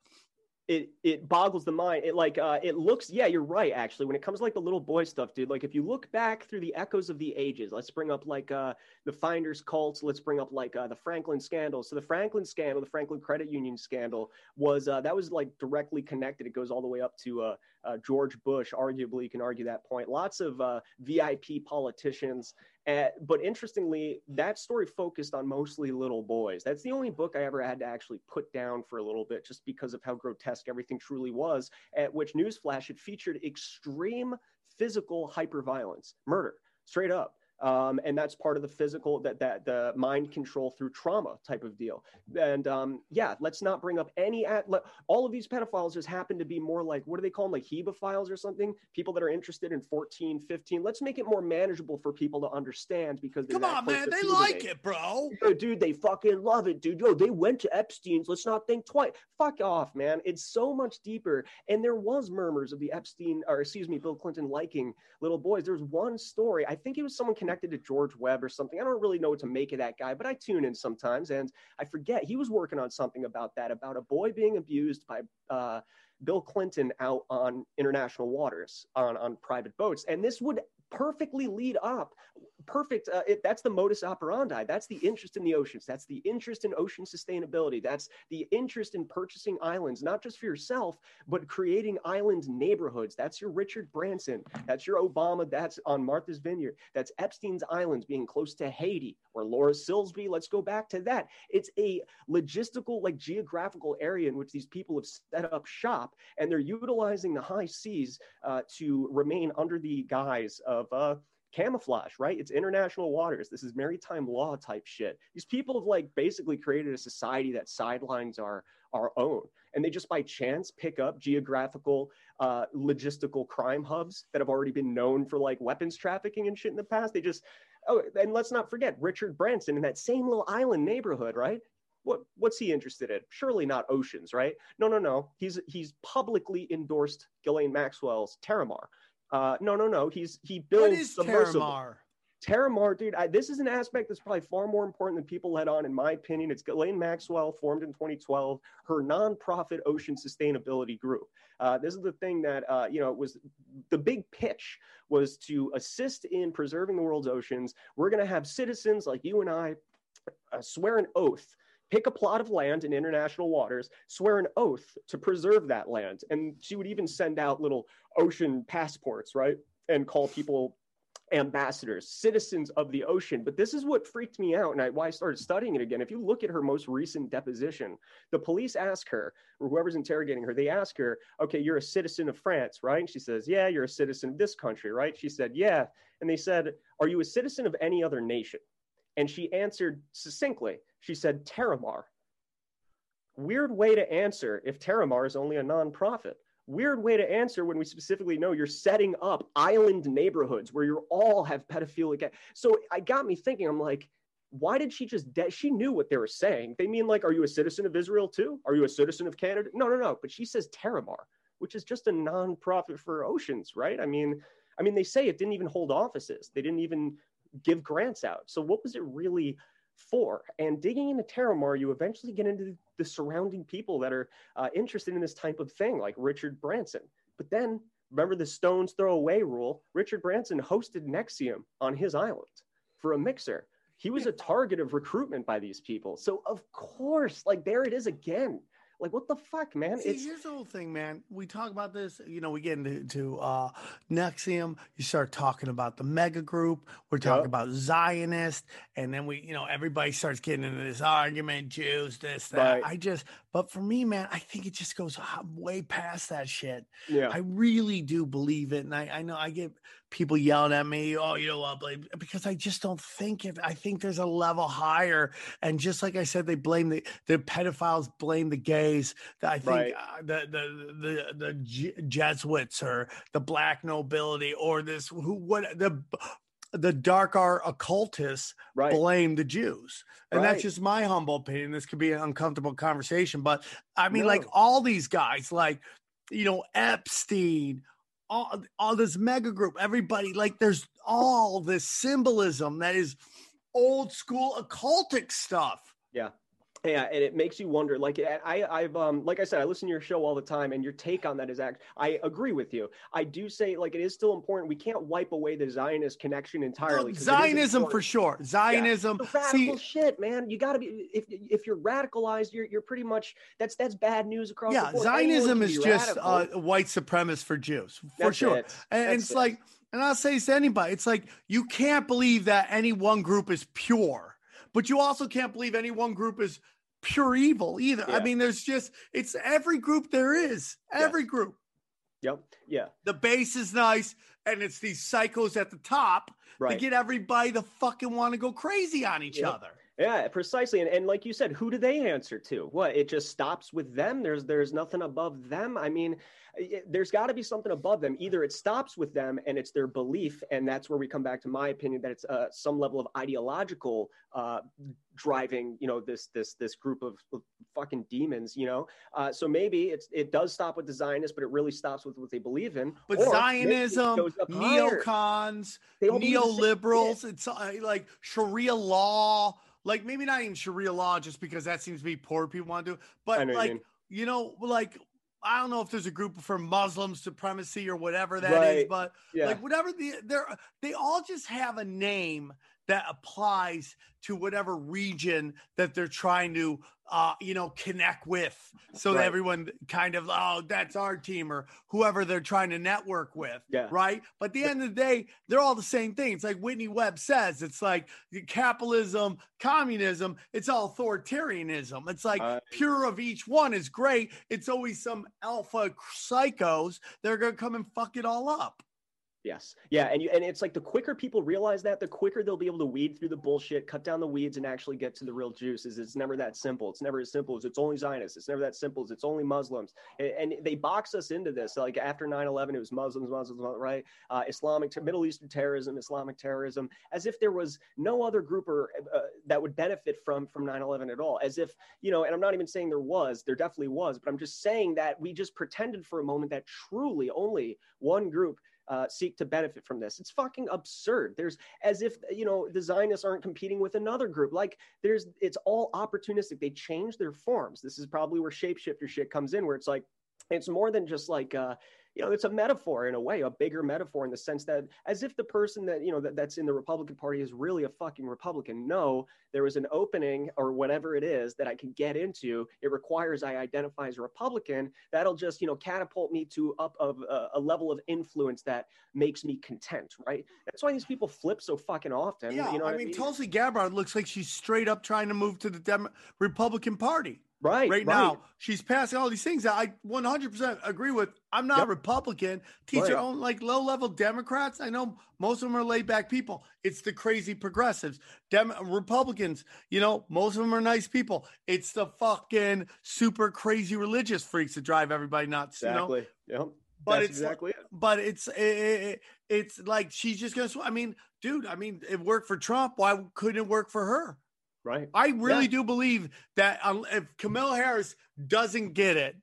it it boggles the mind. It like uh it looks yeah, you're right actually. When it comes to like the little boy stuff, dude, like if you look back through the echoes of the ages, let's bring up like uh the Finders cults, let's bring up like uh the Franklin scandal. So the Franklin scandal, the Franklin Credit Union scandal was uh that was like directly connected. It goes all the way up to uh, uh George Bush, arguably you can argue that point. Lots of uh VIP politicians uh, but interestingly, that story focused on mostly little boys. That's the only book I ever had to actually put down for a little bit, just because of how grotesque everything truly was. At which, newsflash, it featured extreme physical hyperviolence, murder, straight up. Um, and that's part of the physical that that the mind control through trauma type of deal. And um, yeah, let's not bring up any at le- all of these pedophiles just happen to be more like what do they call them like hebophiles or something? People that are interested in 14, 15. Let's make it more manageable for people to understand because come on, man, they like it, bro. Yo, dude, they fucking love it, dude. Yo, they went to Epstein's. Let's not think twice. Fuck off, man. It's so much deeper. And there was murmurs of the Epstein, or excuse me, Bill Clinton liking little boys. There's one story. I think it was someone connected to George Webb or something. I don't really know what to make of that guy, but I tune in sometimes, and I forget he was working on something about that, about a boy being abused by. Uh, Bill Clinton out on international waters on, on private boats. And this would perfectly lead up perfect uh, it, that's the modus operandi. That's the interest in the oceans. That's the interest in ocean sustainability. That's the interest in purchasing islands not just for yourself but creating island neighborhoods. That's your richard branson. That's your obama. That's on martha's vineyard. That's epstein's islands being close to haiti or laura silsby let's go back to that. It's a logistical like geographical area in which these people have set up shop and they're utilizing the high seas uh, to remain under the guise of uh, camouflage, right? It's international waters. This is maritime law type shit. These people have like basically created a society that sidelines our our own, and they just by chance pick up geographical, uh, logistical crime hubs that have already been known for like weapons trafficking and shit in the past. They just oh, and let's not forget Richard Branson in that same little island neighborhood, right? What what's he interested in? Surely not oceans, right? No, no, no. He's he's publicly endorsed Ghislaine Maxwell's Terramar. Uh, no, no, no. He's he builds What is submersible. Terramar? Terramar, dude, I, this is an aspect that's probably far more important than people let on, in my opinion. It's Ghislaine Maxwell, formed in 2012, her nonprofit ocean sustainability group. Uh, this is the thing that, uh, you know, was the big pitch was to assist in preserving the world's oceans. We're going to have citizens like you and I uh, swear an oath pick a plot of land in international waters, swear an oath to preserve that land. And she would even send out little ocean passports, right? And call people ambassadors, citizens of the ocean. But this is what freaked me out and I, why I started studying it again. If you look at her most recent deposition, the police ask her, or whoever's interrogating her, they ask her, okay, you're a citizen of France, right? And she says, yeah, you're a citizen of this country, right? She said, yeah. And they said, are you a citizen of any other nation? And she answered succinctly, she said, Terramar. Weird way to answer if Terramar is only a nonprofit. Weird way to answer when we specifically know you're setting up island neighborhoods where you all have pedophilic. So I got me thinking, I'm like, why did she just, de- she knew what they were saying. They mean like, are you a citizen of Israel too? Are you a citizen of Canada? No, no, no. But she says Terramar, which is just a nonprofit for oceans, right? I mean, I mean, they say it didn't even hold offices. They didn't even give grants out. So what was it really for? And digging into Terramar, you eventually get into the surrounding people that are uh, interested in this type of thing, like Richard Branson. But then remember the stones throw away rule. Richard Branson hosted NXIVM on his island for a mixer. He was a target of recruitment by these people. So of course, like there it is again. Like what the fuck, man? See, It's here's the whole thing, man. We talk about this, you know, we get into to, uh, NXIVM. You start talking about the mega group. We're talking Yep. about Zionist, and then we, you know, everybody starts getting into this argument, Jews, this, that. Right. I just, but for me, man, I think it just goes way past that shit. yeah. I really do believe it, and I, I know I get people yelling at me, "Oh, you know what?" Blame, because I just don't think it. I think there's a level higher, and just like I said, they blame the the pedophiles, blame the gays. That I think Right. uh, the the the the Je- Jesuits or the black nobility or this who what the the dark art occultists Right. blame the Jews. And Right. that's just my humble opinion. This could be an uncomfortable conversation, but I mean, like all these guys, like, you know, Epstein, all, all this mega group, everybody, like, there's all this symbolism that is old school occultic stuff. Yeah, and it makes you wonder. Like I, I've um, like I said, I listen to your show all the time, and your take on that is act. I agree with you. I do say like it is still important. We can't wipe away the Zionist connection entirely. is Zionism for sure. Zionism. The radical See, shit, man. You got to be if if you're radicalized, you're you're pretty much that's that's bad news across yeah. Zionism is just uh, white supremacist for Jews, for That's sure. it. And That's it's it. like, and I'll say this to anybody, it's like you can't believe that any one group is pure, but you also can't believe any one group is pure evil either. I mean, there's just it's every group there is, every group. Yep. Yeah. The base is nice, and it's these psychos at the top Right. to get everybody to fucking want to go crazy on each Yep. other. Yeah, precisely. And, and like you said, who do they answer to? What? It just stops with them. There's there's nothing above them. I mean, it- there's got to be something above them. Either it stops with them and it's their belief, and that's where we come back to my opinion that it's uh, some level of ideological uh, driving. You know, this this this group of, of fucking demons. You know, uh, so maybe it's it does stop with the Zionists, but it really stops with what they believe in. But Or Zionism, goes up higher. neocons, They all believe the same shit. neoliberals, it's uh, like Sharia law, like maybe not even Sharia law, just because that seems to be poor people want to do, but know what you like you know, like I don't know if there's a group for Muslim supremacy or whatever that is, Right. but Yeah. like whatever the they're they all just have a name that applies to whatever region that they're trying to uh you know connect with so that everyone kind of oh that's our team or whoever they're trying to network with Yeah. right? But at the end of the day they're all the same thing. It's like whitney webb says it's like capitalism communism it's all authoritarianism. It's like Uh, pure of each one is great. It's always some alpha psychos that are going to come and fuck it all up Yes. Yeah, and you and it's like the quicker people realize that, the quicker they'll be able to weed through the bullshit, cut down the weeds, and actually get to the real juices. It's never that simple. It's never as simple as it's only Zionists. It's never that simple as it's only Muslims. A- And, they box us into this. Like after 9-11, it was Muslims, Muslims, right? Uh, Islamic, Middle Eastern terrorism, Islamic terrorism, as if there was no other group or uh, that would benefit from from 9-11 at all. As if you know, and I'm not even saying there was, there definitely was, but I'm just saying that we just pretended for a moment that truly only one group uh, seek to benefit from this. It's fucking absurd. There's as if you know the Zionists aren't competing with another group. Like there's, it's all opportunistic. They change their forms. This is probably where shapeshifter shit comes in, where it's like it's more than just like uh, you know it's a metaphor in a way a bigger metaphor in the sense that as if the person that you know that, that's in the republican party is really a fucking republican. No there was an opening or whatever it is that i can get into. It requires i identify as a republican. That'll just you know catapult me to up of uh, a level of influence that makes me content right? That's why these people flip so fucking often yeah you know what i mean tulsi gabbard looks like she's straight up trying to move to the Dem- republican party right right, now she's passing all these things that I 100% agree with. I'm not Yep. Republican. Teach Right. your own like low level Democrats. I know most of them are laid back people. It's the crazy progressives. Dem- Republicans, you know, most of them are nice people. It's the fucking super crazy religious freaks that drive everybody nuts. You know, exactly yep But that's it's- exactly it but it's it, it, it's like she's just gonna. sw- I mean, dude. I mean, it worked for Trump. Why couldn't it work for her? Right I really Yeah. do believe that um, if Kamala Harris doesn't get it,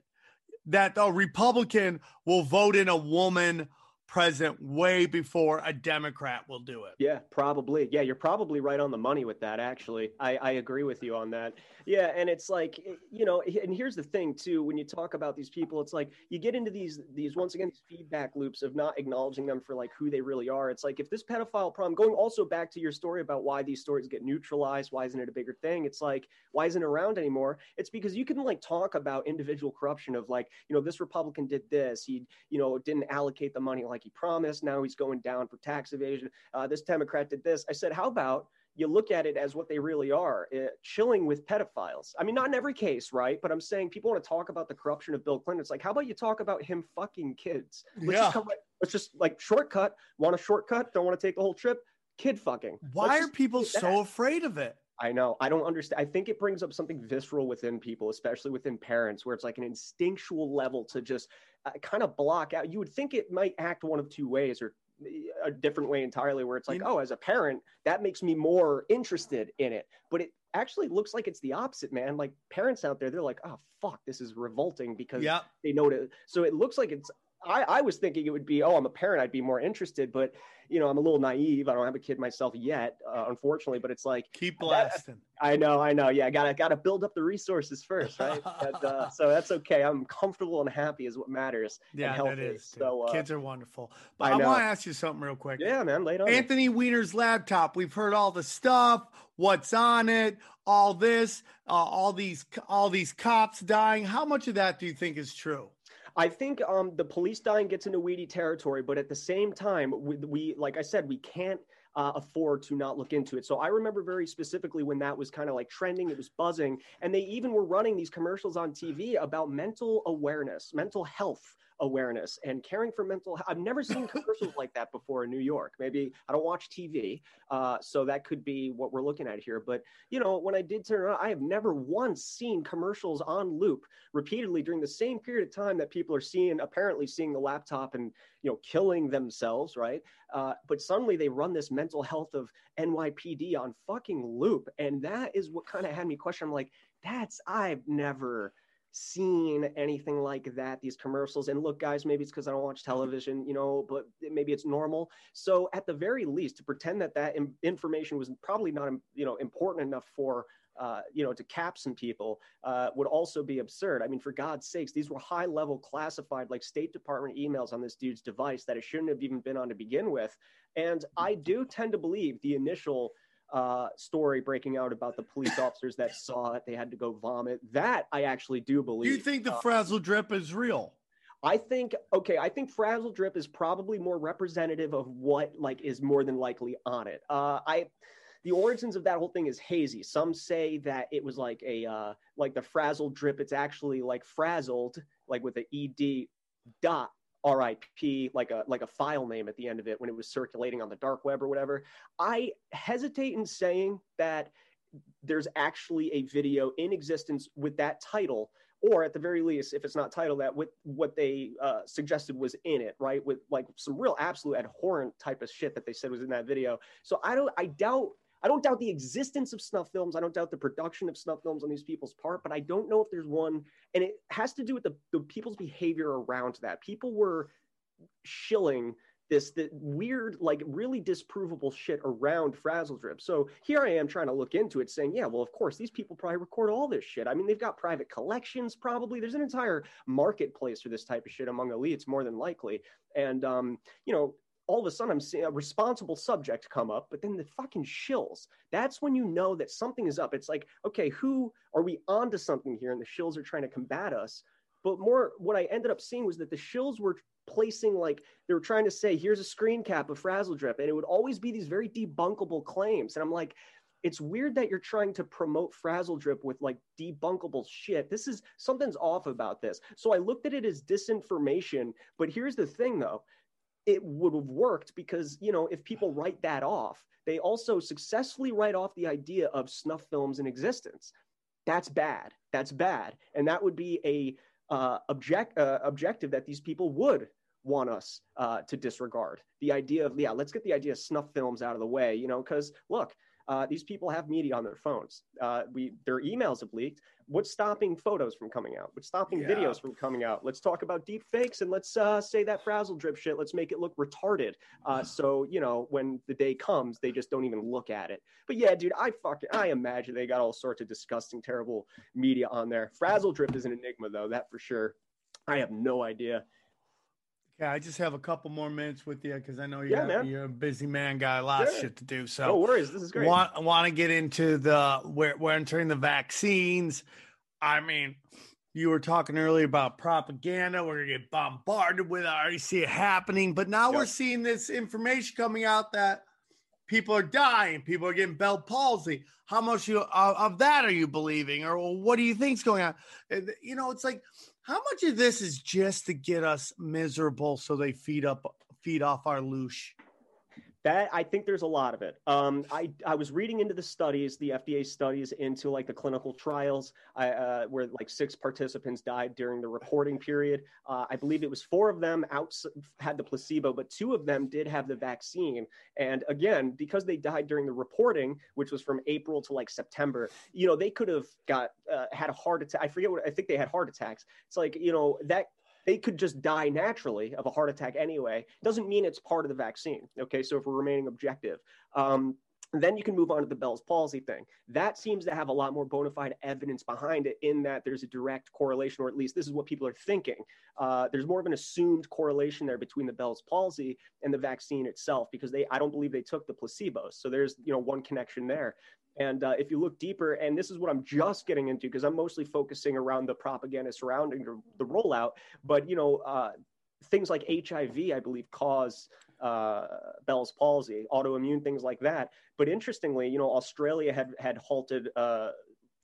that a Republican will vote in a woman president way before a Democrat will do it. Yeah, probably. Yeah, you're probably right on the money with that. Actually, I, I agree with you on that. Yeah, and it's like eh, you know, and here's the thing too. When you talk about these people, it's like you get into these these once again these feedback loops of not acknowledging them for like who they really are. It's like if this pedophile problem, going also back to your story about why these stories get neutralized, why isn't it a bigger thing? It's like why isn't it around anymore? It's because you can like talk about individual corruption of like you know this Republican did this, he you know didn't allocate the money like he promised. Now he's going down for tax evasion. Uh, this Democrat did this. I said, how about you look at it as what they really are, uh, chilling with pedophiles. I mean, not in every case, right? But I'm saying people want to talk about the corruption of Bill Clinton. It's like, how about you talk about him fucking kids? Let's Yeah. just come, let's just like shortcut. Want a shortcut? Don't want to take the whole trip? Kid fucking. Why Let's are people so afraid of it? I know. I don't understand. I think it brings up something visceral within people, especially within parents, where it's like an instinctual level to just uh, kind of block out. You would think it might act one of two ways, or a different way entirely where it's like You- oh as a parent that makes me more interested in it but it actually looks like it's the opposite man like parents out there they're like oh fuck this is revolting because Yep. they know to so it looks like it's I, I was thinking it would be oh i'm a parent i'd be more interested but you know i'm a little naive i don't have a kid myself yet uh, unfortunately but it's like Keep blasting. I know, I know. Yeah, I gotta gotta build up the resources first, right? uh, so that's okay. I'm comfortable and happy is what matters. Yeah, that dude. So uh, Kids are wonderful. But I I, want to ask you something real quick. yeah, man, late on. Anthony Weiner's laptop. We've heard all the stuff, what's on it, all this, uh, all these, all these cops dying. How much of that do you think is true? I think um, the police dying gets into weedy territory, but at the same time, we, we like I said, we can't uh, afford to not look into it. So I remember very specifically when that was kind of like trending, it was buzzing, and they even were running these commercials on TV about mental awareness, mental health awareness, and caring for mental. health. I've never seen commercials like that before in New York. Maybe I don't watch TV, uh, so that could be what we're looking at here. But you know, when I did turn on, I have never once seen commercials on loop repeatedly during the same period of time that people are seeing apparently seeing the laptop and you know killing themselves right uh, but suddenly they run this mental health of nypd on fucking loop and that is what kind of had me question i'm like that's i've never seen anything like that these commercials and look guys maybe it's because i don't watch television you know but maybe it's normal so at the very least to pretend that that information was probably not you know important enough for uh, you know, to cap some people uh, would also be absurd. I mean, for God's sakes, these were high level classified, like State Department emails on this dude's device that it shouldn't have even been on to begin with. And I do tend to believe the initial uh, story breaking out about the police officers that saw it, they had to go vomit. That I actually do Do believe. you think the Uh, frazzle drip is real? I think okay, I think Frazzle Drip is probably more representative of what like is more than likely on it. Uh I the origins of that whole thing is hazy. Some say that it was like a uh like the Frazzle Drip, it's actually like frazzled, like with the ED dot RIP, like a like a file name at the end of it when it was circulating on the dark web or whatever. I hesitate in saying that there's actually a video in existence with that title or at the very least if it's not titled that with what they uh, suggested was in it right with like some real absolute abhorrent type of shit that they said was in that video so i don't i doubt i don't doubt the existence of snuff films i don't doubt the production of snuff films on these people's part but i don't know if there's one and it has to do with the, the people's behavior around that people were shilling this, this weird, like really disprovable shit around Frazzle Drip. So here I am trying to look into it, saying, yeah, well, of course, these people probably record all this shit. I mean, they've got private collections, probably. There's an entire marketplace for this type of shit among elites, more than likely. And, um, you know, all of a sudden I'm seeing a responsible subject come up, but then the fucking shills. That's when you know that something is up. It's like, okay, who are we onto something here? And the shills are trying to combat us. But more, what I ended up seeing was that the shills were placing like they were trying to say, here's a screen cap of Frazzle Drip, and it would always be these very debunkable claims. And I'm like, it's weird that you're trying to promote Frazzle Drip with like debunkable shit. This is something's off about this. So I looked at it as disinformation. But here's the thing though it would have worked because you know if people write that off they also successfully write off the idea of snuff films in existence. That's bad. That's bad. And that would be a uh, object uh, objective that these people would want us uh, to disregard. The idea of yeah let's get the idea of snuff films out of the way you know because look uh, these people have media on their phones. Uh, we their emails have leaked. What's stopping photos from coming out? What's stopping Yeah. videos from coming out? Let's talk about deep fakes and let's uh, say that frazzle drip shit. Let's make it look retarded. Uh, so you know when the day comes, they just don't even look at it. But yeah, dude, I fucking I imagine they got all sorts of disgusting, terrible media on there. Frazzle drip is an enigma though, that for sure. I have no idea. Okay, I just have a couple more minutes with you because I know you're, yeah, you're, a busy man, got a lot of shit to do. So no worries, this is great. want want to get into the we're we're entering the vaccines. I mean, you were talking earlier about propaganda. We're gonna get bombarded with. it. I already see it happening, but now we're seeing this information coming out that people are dying. People are getting Bell palsy. How much you of, of that are you believing, or what do you think's going on? You know, it's like how much of this is just to get us miserable so they feed up feed off our loosh. That I think there's a lot of it. Um, I I was reading into the studies, the FDA studies into like the clinical trials, I, uh, where like six participants died during the reporting period. Uh, I believe it was four of them out had the placebo, but two of them did have the vaccine. And again, because they died during the reporting, which was from April to like September, you know, they could have got uh, had a heart attack. I forget what I think they had heart attacks. It's like you know that they could just die naturally of a heart attack anyway. Doesn't mean it's part of the vaccine. Okay, so if we're remaining objective. Um, then you can move on to the Bell's palsy thing. That seems to have a lot more bona fide evidence behind it, in that there's a direct correlation, or at least this is what people are thinking. Uh, there's more of an assumed correlation there between the Bell's palsy and the vaccine itself, because they, I don't believe they took the placebos. So there's, you know, one connection there. And uh, if you look deeper, and this is what I'm just getting into because I'm mostly focusing around the propaganda surrounding the, rollout, but you know, uh, things like HIV, I believe, cause uh, Bell's palsy, autoimmune things like that. But interestingly, you know, Australia had had halted uh,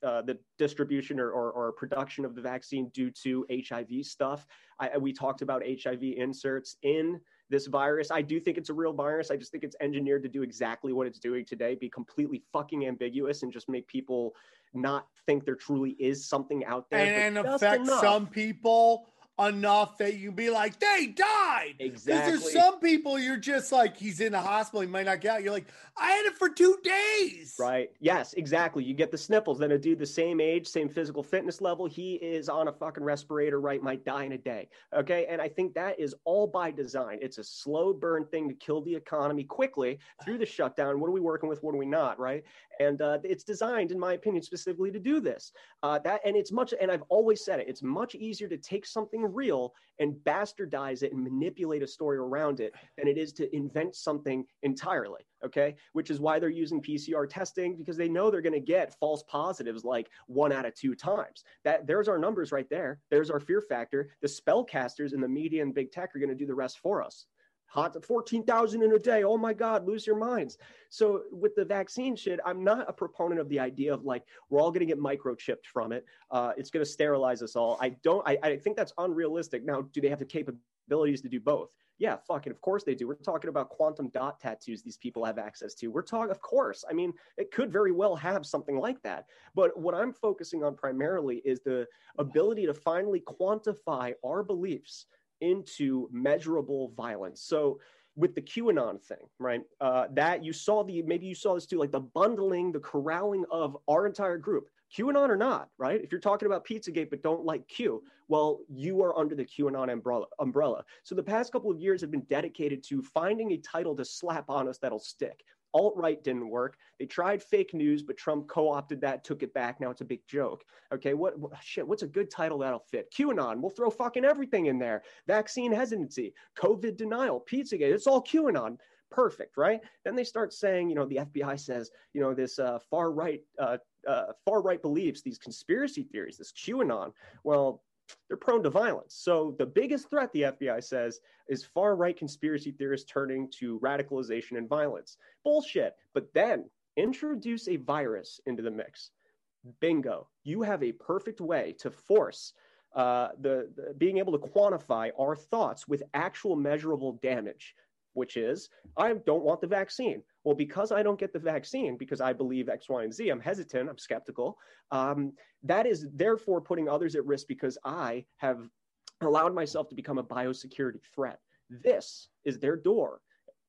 uh, the distribution or, or, or, production of the vaccine due to HIV stuff. I, we talked about HIV inserts in this virus. I do think it's a real virus. I just think it's engineered to do exactly what it's doing today, be completely fucking ambiguous and just make people not think there truly is something out there. And, and affect enough. some people enough that you be like, they died. Exactly. There's some people you're just like, he's in the hospital, he might not get out. You're like, I had it for two days. Right. Yes, exactly. You get the sniffles. Then a dude the same age, same physical fitness level, he is on a fucking respirator, right? Might die in a day. Okay. And I think that is all by design. It's a slow burn thing to kill the economy quickly through the shutdown. What are we working with? What are we not? Right. And uh, it's designed, in my opinion, specifically to do this. Uh, that and it's much, and I've always said it, it's much easier to take something real and bastardize it and manipulate a story around it than it is to invent something entirely. Okay. Which is why they're using PCR testing because they know they're going to get false positives like one out of two times. That there's our numbers right there. There's our fear factor. The spellcasters in the media and big tech are going to do the rest for us hot 14,000 in a day. Oh my God, lose your minds. So with the vaccine shit, I'm not a proponent of the idea of like, we're all going to get microchipped from it. Uh, it's going to sterilize us all. I don't, I, I think that's unrealistic. Now, do they have the capabilities to do both? Yeah, fucking, of course they do. We're talking about quantum dot tattoos these people have access to. We're talking, of course. I mean, it could very well have something like that. But what I'm focusing on primarily is the ability to finally quantify our beliefs into measurable violence. So with the QAnon thing, right? Uh, that you saw the maybe you saw this too, like the bundling, the corralling of our entire group, QAnon or not, right? If you're talking about Pizzagate but don't like Q, well, you are under the QAnon umbrella. Umbrella. So the past couple of years have been dedicated to finding a title to slap on us that'll stick alt right didn't work. They tried fake news, but Trump co opted that, took it back. Now it's a big joke. Okay, what, what, shit? What's a good title that'll fit? QAnon. We'll throw fucking everything in there. Vaccine hesitancy, COVID denial, Pizzagate. It's all QAnon. Perfect, right? Then they start saying, you know, the FBI says, you know, this uh, far right, uh, uh, far right beliefs, these conspiracy theories, this QAnon. Well, they're prone to violence. So the biggest threat, the FBI says, is far right conspiracy theorists turning to radicalization and violence. Bullshit. But then introduce a virus into the mix. Bingo. You have a perfect way to force uh, the, the being able to quantify our thoughts with actual measurable damage which is I don't want the vaccine. Well, because I don't get the vaccine, because I believe X, Y, and Z, I'm hesitant, I'm skeptical. Um, that is therefore putting others at risk because I have allowed myself to become a biosecurity threat. This is their door.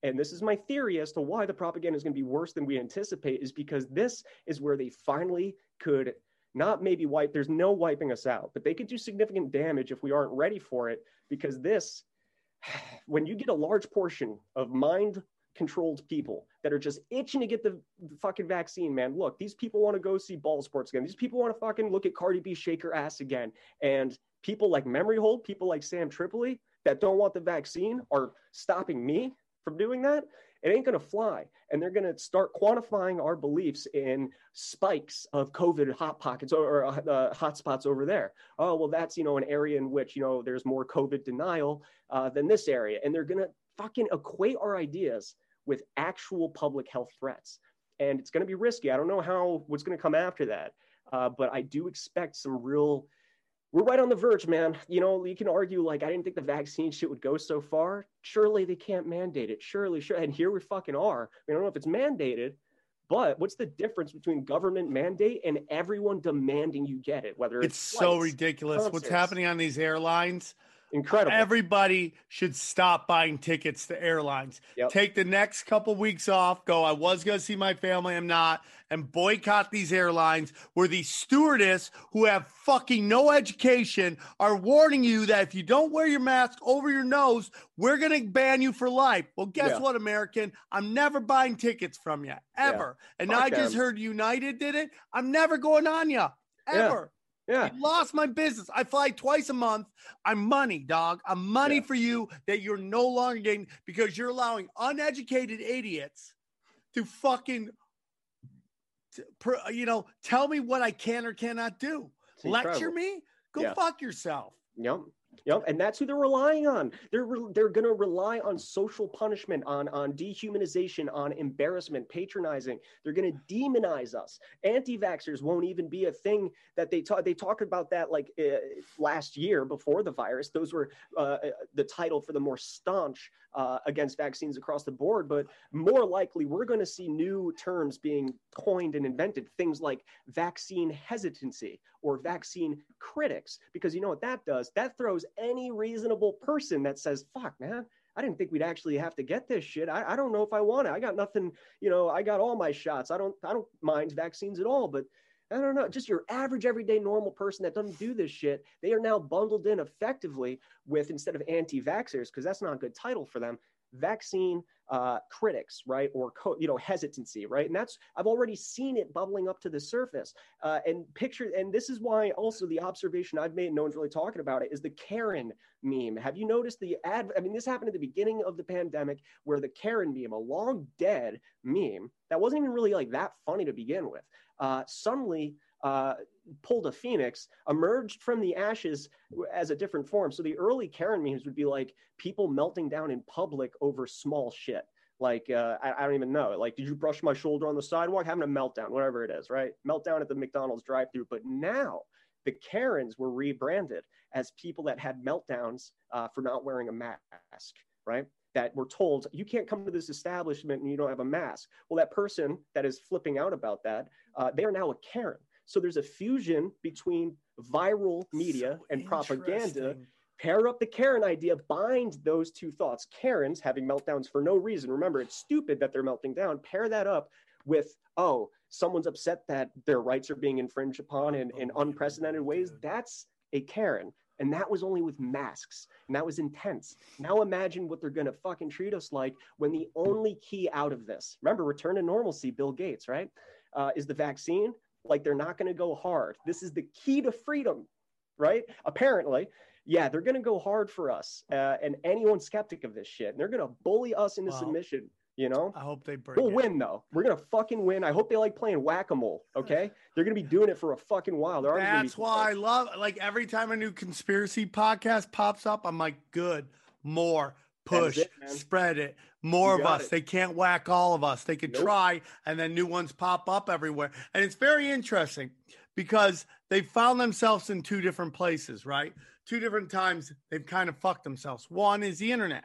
And this is my theory as to why the propaganda is going to be worse than we anticipate, is because this is where they finally could not maybe wipe, there's no wiping us out, but they could do significant damage if we aren't ready for it, because this when you get a large portion of mind controlled people that are just itching to get the, the fucking vaccine, man. Look, these people want to go see ball sports again. These people want to fucking look at Cardi B shake her ass again. And people like Memory Hole, people like Sam Tripoli that don't want the vaccine are stopping me from doing that. It ain't going to fly. And they're going to start quantifying our beliefs in spikes of COVID hot pockets or, uh, hot spots over there. Oh, well, that's, you know, an area in which, you know, there's more COVID denial uh, than this area. And they're going to fucking equate our ideas with actual public health threats. And it's going to be risky. I don't know how what's going to come after that. Uh, but I do expect some real we're right on the verge, man. You know, you can argue like I didn't think the vaccine shit would go so far. Surely they can't mandate it. Surely, sure. And here we fucking are. I, mean, I don't know if it's mandated, but what's the difference between government mandate and everyone demanding you get it? Whether it's, It's so flights, ridiculous. What's happening on these airlines? Incredible. Everybody should stop buying tickets to airlines. Yep. Take the next couple weeks off. Go. I was going to see my family. I'm not. And boycott these airlines where these stewardess who have fucking no education are warning you that if you don't wear your mask over your nose, we're going to ban you for life. Well, guess Yeah. what, American? I'm never buying tickets from you ever. And now Fuck I just heard United did it. I'm never going on you ever. yeah. I lost my business. I fly twice a month. I'm money, dog. I'm money Yeah. for you that you're no longer getting because you're allowing uneducated idiots to fucking, you know, tell me what I can or cannot do. Lecture me? Go Yeah. fuck yourself. Yep. Yep. And that's who they're relying on. They're re- they're going to rely on social punishment, on on dehumanization, on embarrassment, patronizing. They're going to demonize us. Anti-vaxxers won't even be a thing that they talk. They talked about that like uh, last year before the virus. Those were uh, the title for the more staunch uh, against vaccines across the board. But more likely, we're going to see new terms being coined and invented. Things like vaccine hesitancy or vaccine critics, because you know what that does? That throws any reasonable person that says, fuck, man. I didn't think we'd actually have to get this shit. I, I don't know if I want it. I got nothing, you know, I got all my shots. I don't I don't mind vaccines at all, but I don't know, just your average everyday normal person that doesn't do this shit, they are now bundled in effectively with instead of anti-vaxxers, because that's not a good title for them, vaccine uh, critics, right? Or co- you know hesitancy, right? And that's I've already seen it bubbling up to the surface. Uh, and picture, and this is why also the observation I've made, no one's really talking about it, is the Karen meme. Have you noticed the ad? I mean, this happened at the beginning of the pandemic, where the Karen meme, a long dead meme that wasn't even really like that funny to begin with, uh, suddenly uh, pulled a phoenix, emerged from the ashes as a different form. So the early Karen memes would be like people melting down in public over small shit. Like uh, I, I don't even know. Like, did you brush my shoulder on the sidewalk? Having a meltdown, whatever it is, right? Meltdown at the McDonald's drive-through. But now the Karens were rebranded as people that had meltdowns uh, for not wearing a mask, right? That were told you can't come to this establishment and you don't have a mask. Well, that person that is flipping out about that, uh, they are now a Karen. So there's a fusion between viral media So and propaganda pair up the Karen idea, bind those two thoughts. Karens having meltdowns for no reason. Remember, it's stupid that they're melting down. Pair that up with, oh, someone's upset that their rights are being infringed upon in, in unprecedented ways. That's a Karen. And that was only with masks. And that was intense. Now imagine what they're going to fucking treat us like when the only key out of this, remember, return to normalcy, Bill Gates, right? Uh, is the vaccine. Like they're not going to go hard. This is the key to freedom, right? Apparently yeah, they're going to go hard for us uh, and anyone skeptic of this shit. And they're going to bully us into Well, submission. You know, I hope they break we'll it. win though. We're going to fucking win. I hope they like playing whack a mole. Okay. They're going to be doing it for a fucking while. They're That's why I love like every time a new conspiracy podcast pops up, I'm like, good, more, push, it, spread it. More of us. it. They can't whack all of us. They could Nope. try, and then new ones pop up everywhere. And it's very interesting because they found themselves in two different places, right? Two different times they've kind of fucked themselves. One is the internet.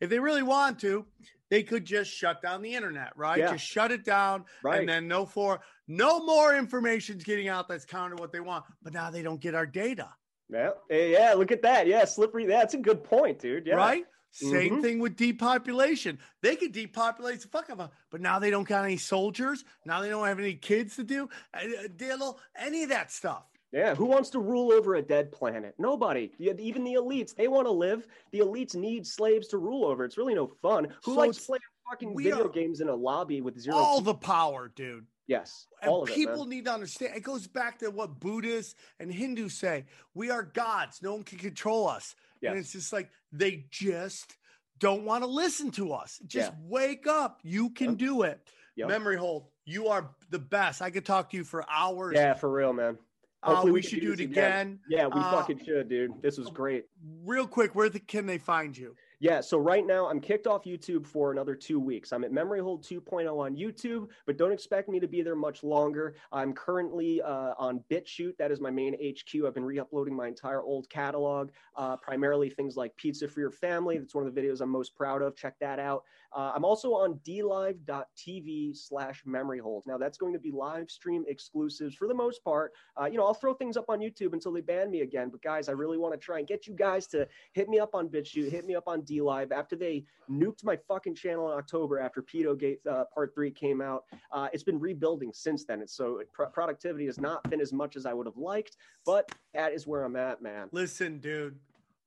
If they really want to, they could just shut down the internet, right? Yeah. Just shut it down, Right. and then no for no more information's getting out that's counter what they want. But now they don't get our data, Yeah. Eh, yeah. Look at that. Yeah. Slippery. That's a good point, dude. Yeah. right? Same Mhm. thing with depopulation. They could depopulate the fuck of them, but now they don't got any soldiers. Now they don't have any kids to do, uh, diddle, any of that stuff. Yeah, who wants to rule over a dead planet? Nobody. Even the elites, they want to live. The elites need slaves to rule over. It's really no fun. Who So likes playing fucking video games in a lobby with zero? All people? the power, dude. yes, And it. people man. need to understand. It goes back to what Buddhists and Hindus say. We are gods. No one can control us. And it's just like they just don't want to listen to us. Just Yeah. wake up. You can Yep. do it. Yep. Memory hole. You are the best. I could talk to you for hours. Yeah, for real, man. Uh, Hopefully we, should do this it again. Yeah, we Uh, fucking should, dude. This was great. Real quick, where the, can they find you? Yeah, so right now I'm kicked off YouTube for another two weeks. I'm at Memory Hole 2.0 on YouTube, but don't expect me to be there much longer. I'm currently uh, on BitChute. That is my main HQ. I've been re-uploading my entire old catalog, uh, primarily things like Pizza for Your Family. That's one of the videos I'm most proud of. Check that out. Uh, I'm also on dlive.tv slash memory hole. Now that's going to be live stream exclusives for the most part. Uh, you know, I'll throw things up on YouTube until they ban me again. But guys, I really want to try and get you guys to hit me up on BitChute, hit me up on DLive. After they nuked my fucking channel in October after Pedo Gate uh, Part 3 came out, uh, it's been rebuilding since then. So pr- productivity has not been as much as I would have liked, but that is where I'm at, man. Listen, dude.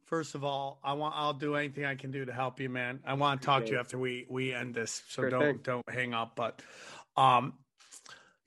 First of all, I want I'll do anything I can do to help you, man. I want to talk to you after we we end this. So Sure don't thing. don't hang up. But um,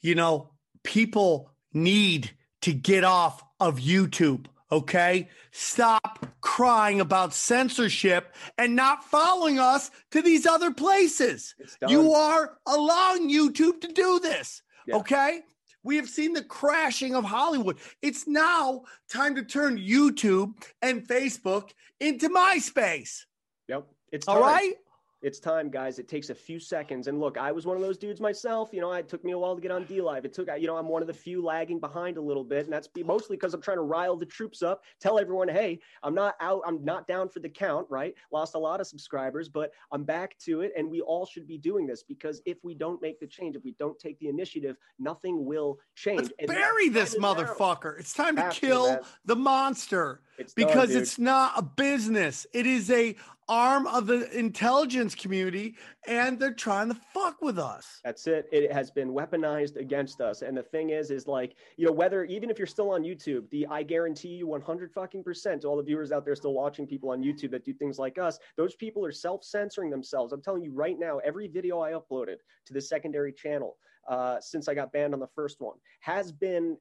you know, people need to get off of YouTube. Okay, stop crying about censorship and not following us to these other places. You are allowing YouTube to do this. Yeah. Okay. We have seen the crashing of Hollywood. It's now time to turn YouTube and Facebook into MySpace. Yep. It's All time. right. It's time, guys. It takes a few seconds. And look, I was one of those dudes myself. You know, it took me a while to get on D Live. It took, you know, I'm one of the few lagging behind a little bit. And that's mostly because I'm trying to rile the troops up, tell everyone, hey, I'm not out, I'm not down for the count, right? Lost a lot of subscribers, but I'm back to it. And we all should be doing this because if we don't make the change, if we don't take the initiative, nothing will change. Let's And bury this motherfucker. It's time to to, kill man. the monster It's because dude. it's not a business. It is a arm of the intelligence community and they're trying to fuck with us. That's it. It has been weaponized against us. And the thing is, is like, you know, whether even if you're still on YouTube, the I guarantee you 100 fucking percent, all the viewers out there still watching people on YouTube that do things like us, those people are self censoring themselves. I'm telling you right now, every video I uploaded to the secondary channel uh, since I got banned on the first one has been,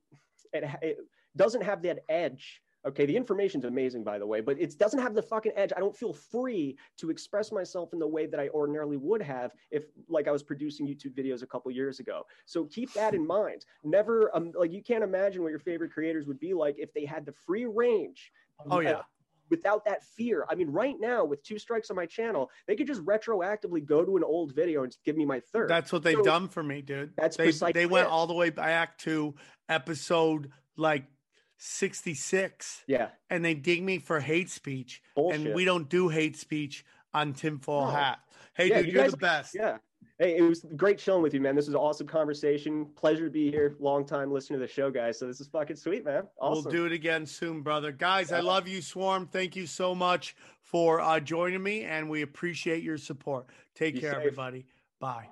it, it doesn't have that edge. Okay, the information's amazing, by the way, but it doesn't have the fucking edge. I don't feel free to express myself in the way that I ordinarily would have if, like, I was producing YouTube videos a couple years ago. So keep that in mind. Never, um, like, you can't imagine what your favorite creators would be like if they had the free range. Oh, uh, yeah. Without that fear. I mean, right now, with two strikes on my channel, they could just retroactively go to an old video and just give me my third. That's what they've So- done for me, dude. That's they they went all the way back to episode like 66 yeah, and they dig me for hate speech. Bullshit. And we don't do hate speech on tinfoil No. hat. Hey, Yeah, dude, you are the best. yeah. Hey, it was great chilling with you, man. This was an awesome conversation. Pleasure to be here. Long time listener to the show, guys. So this is fucking sweet, man. Awesome. We'll do it again soon, brother. Guys, I love you, Swarm. Thank you so much for uh, joining me, and we appreciate your support. Take Be care, safe. everybody. Bye.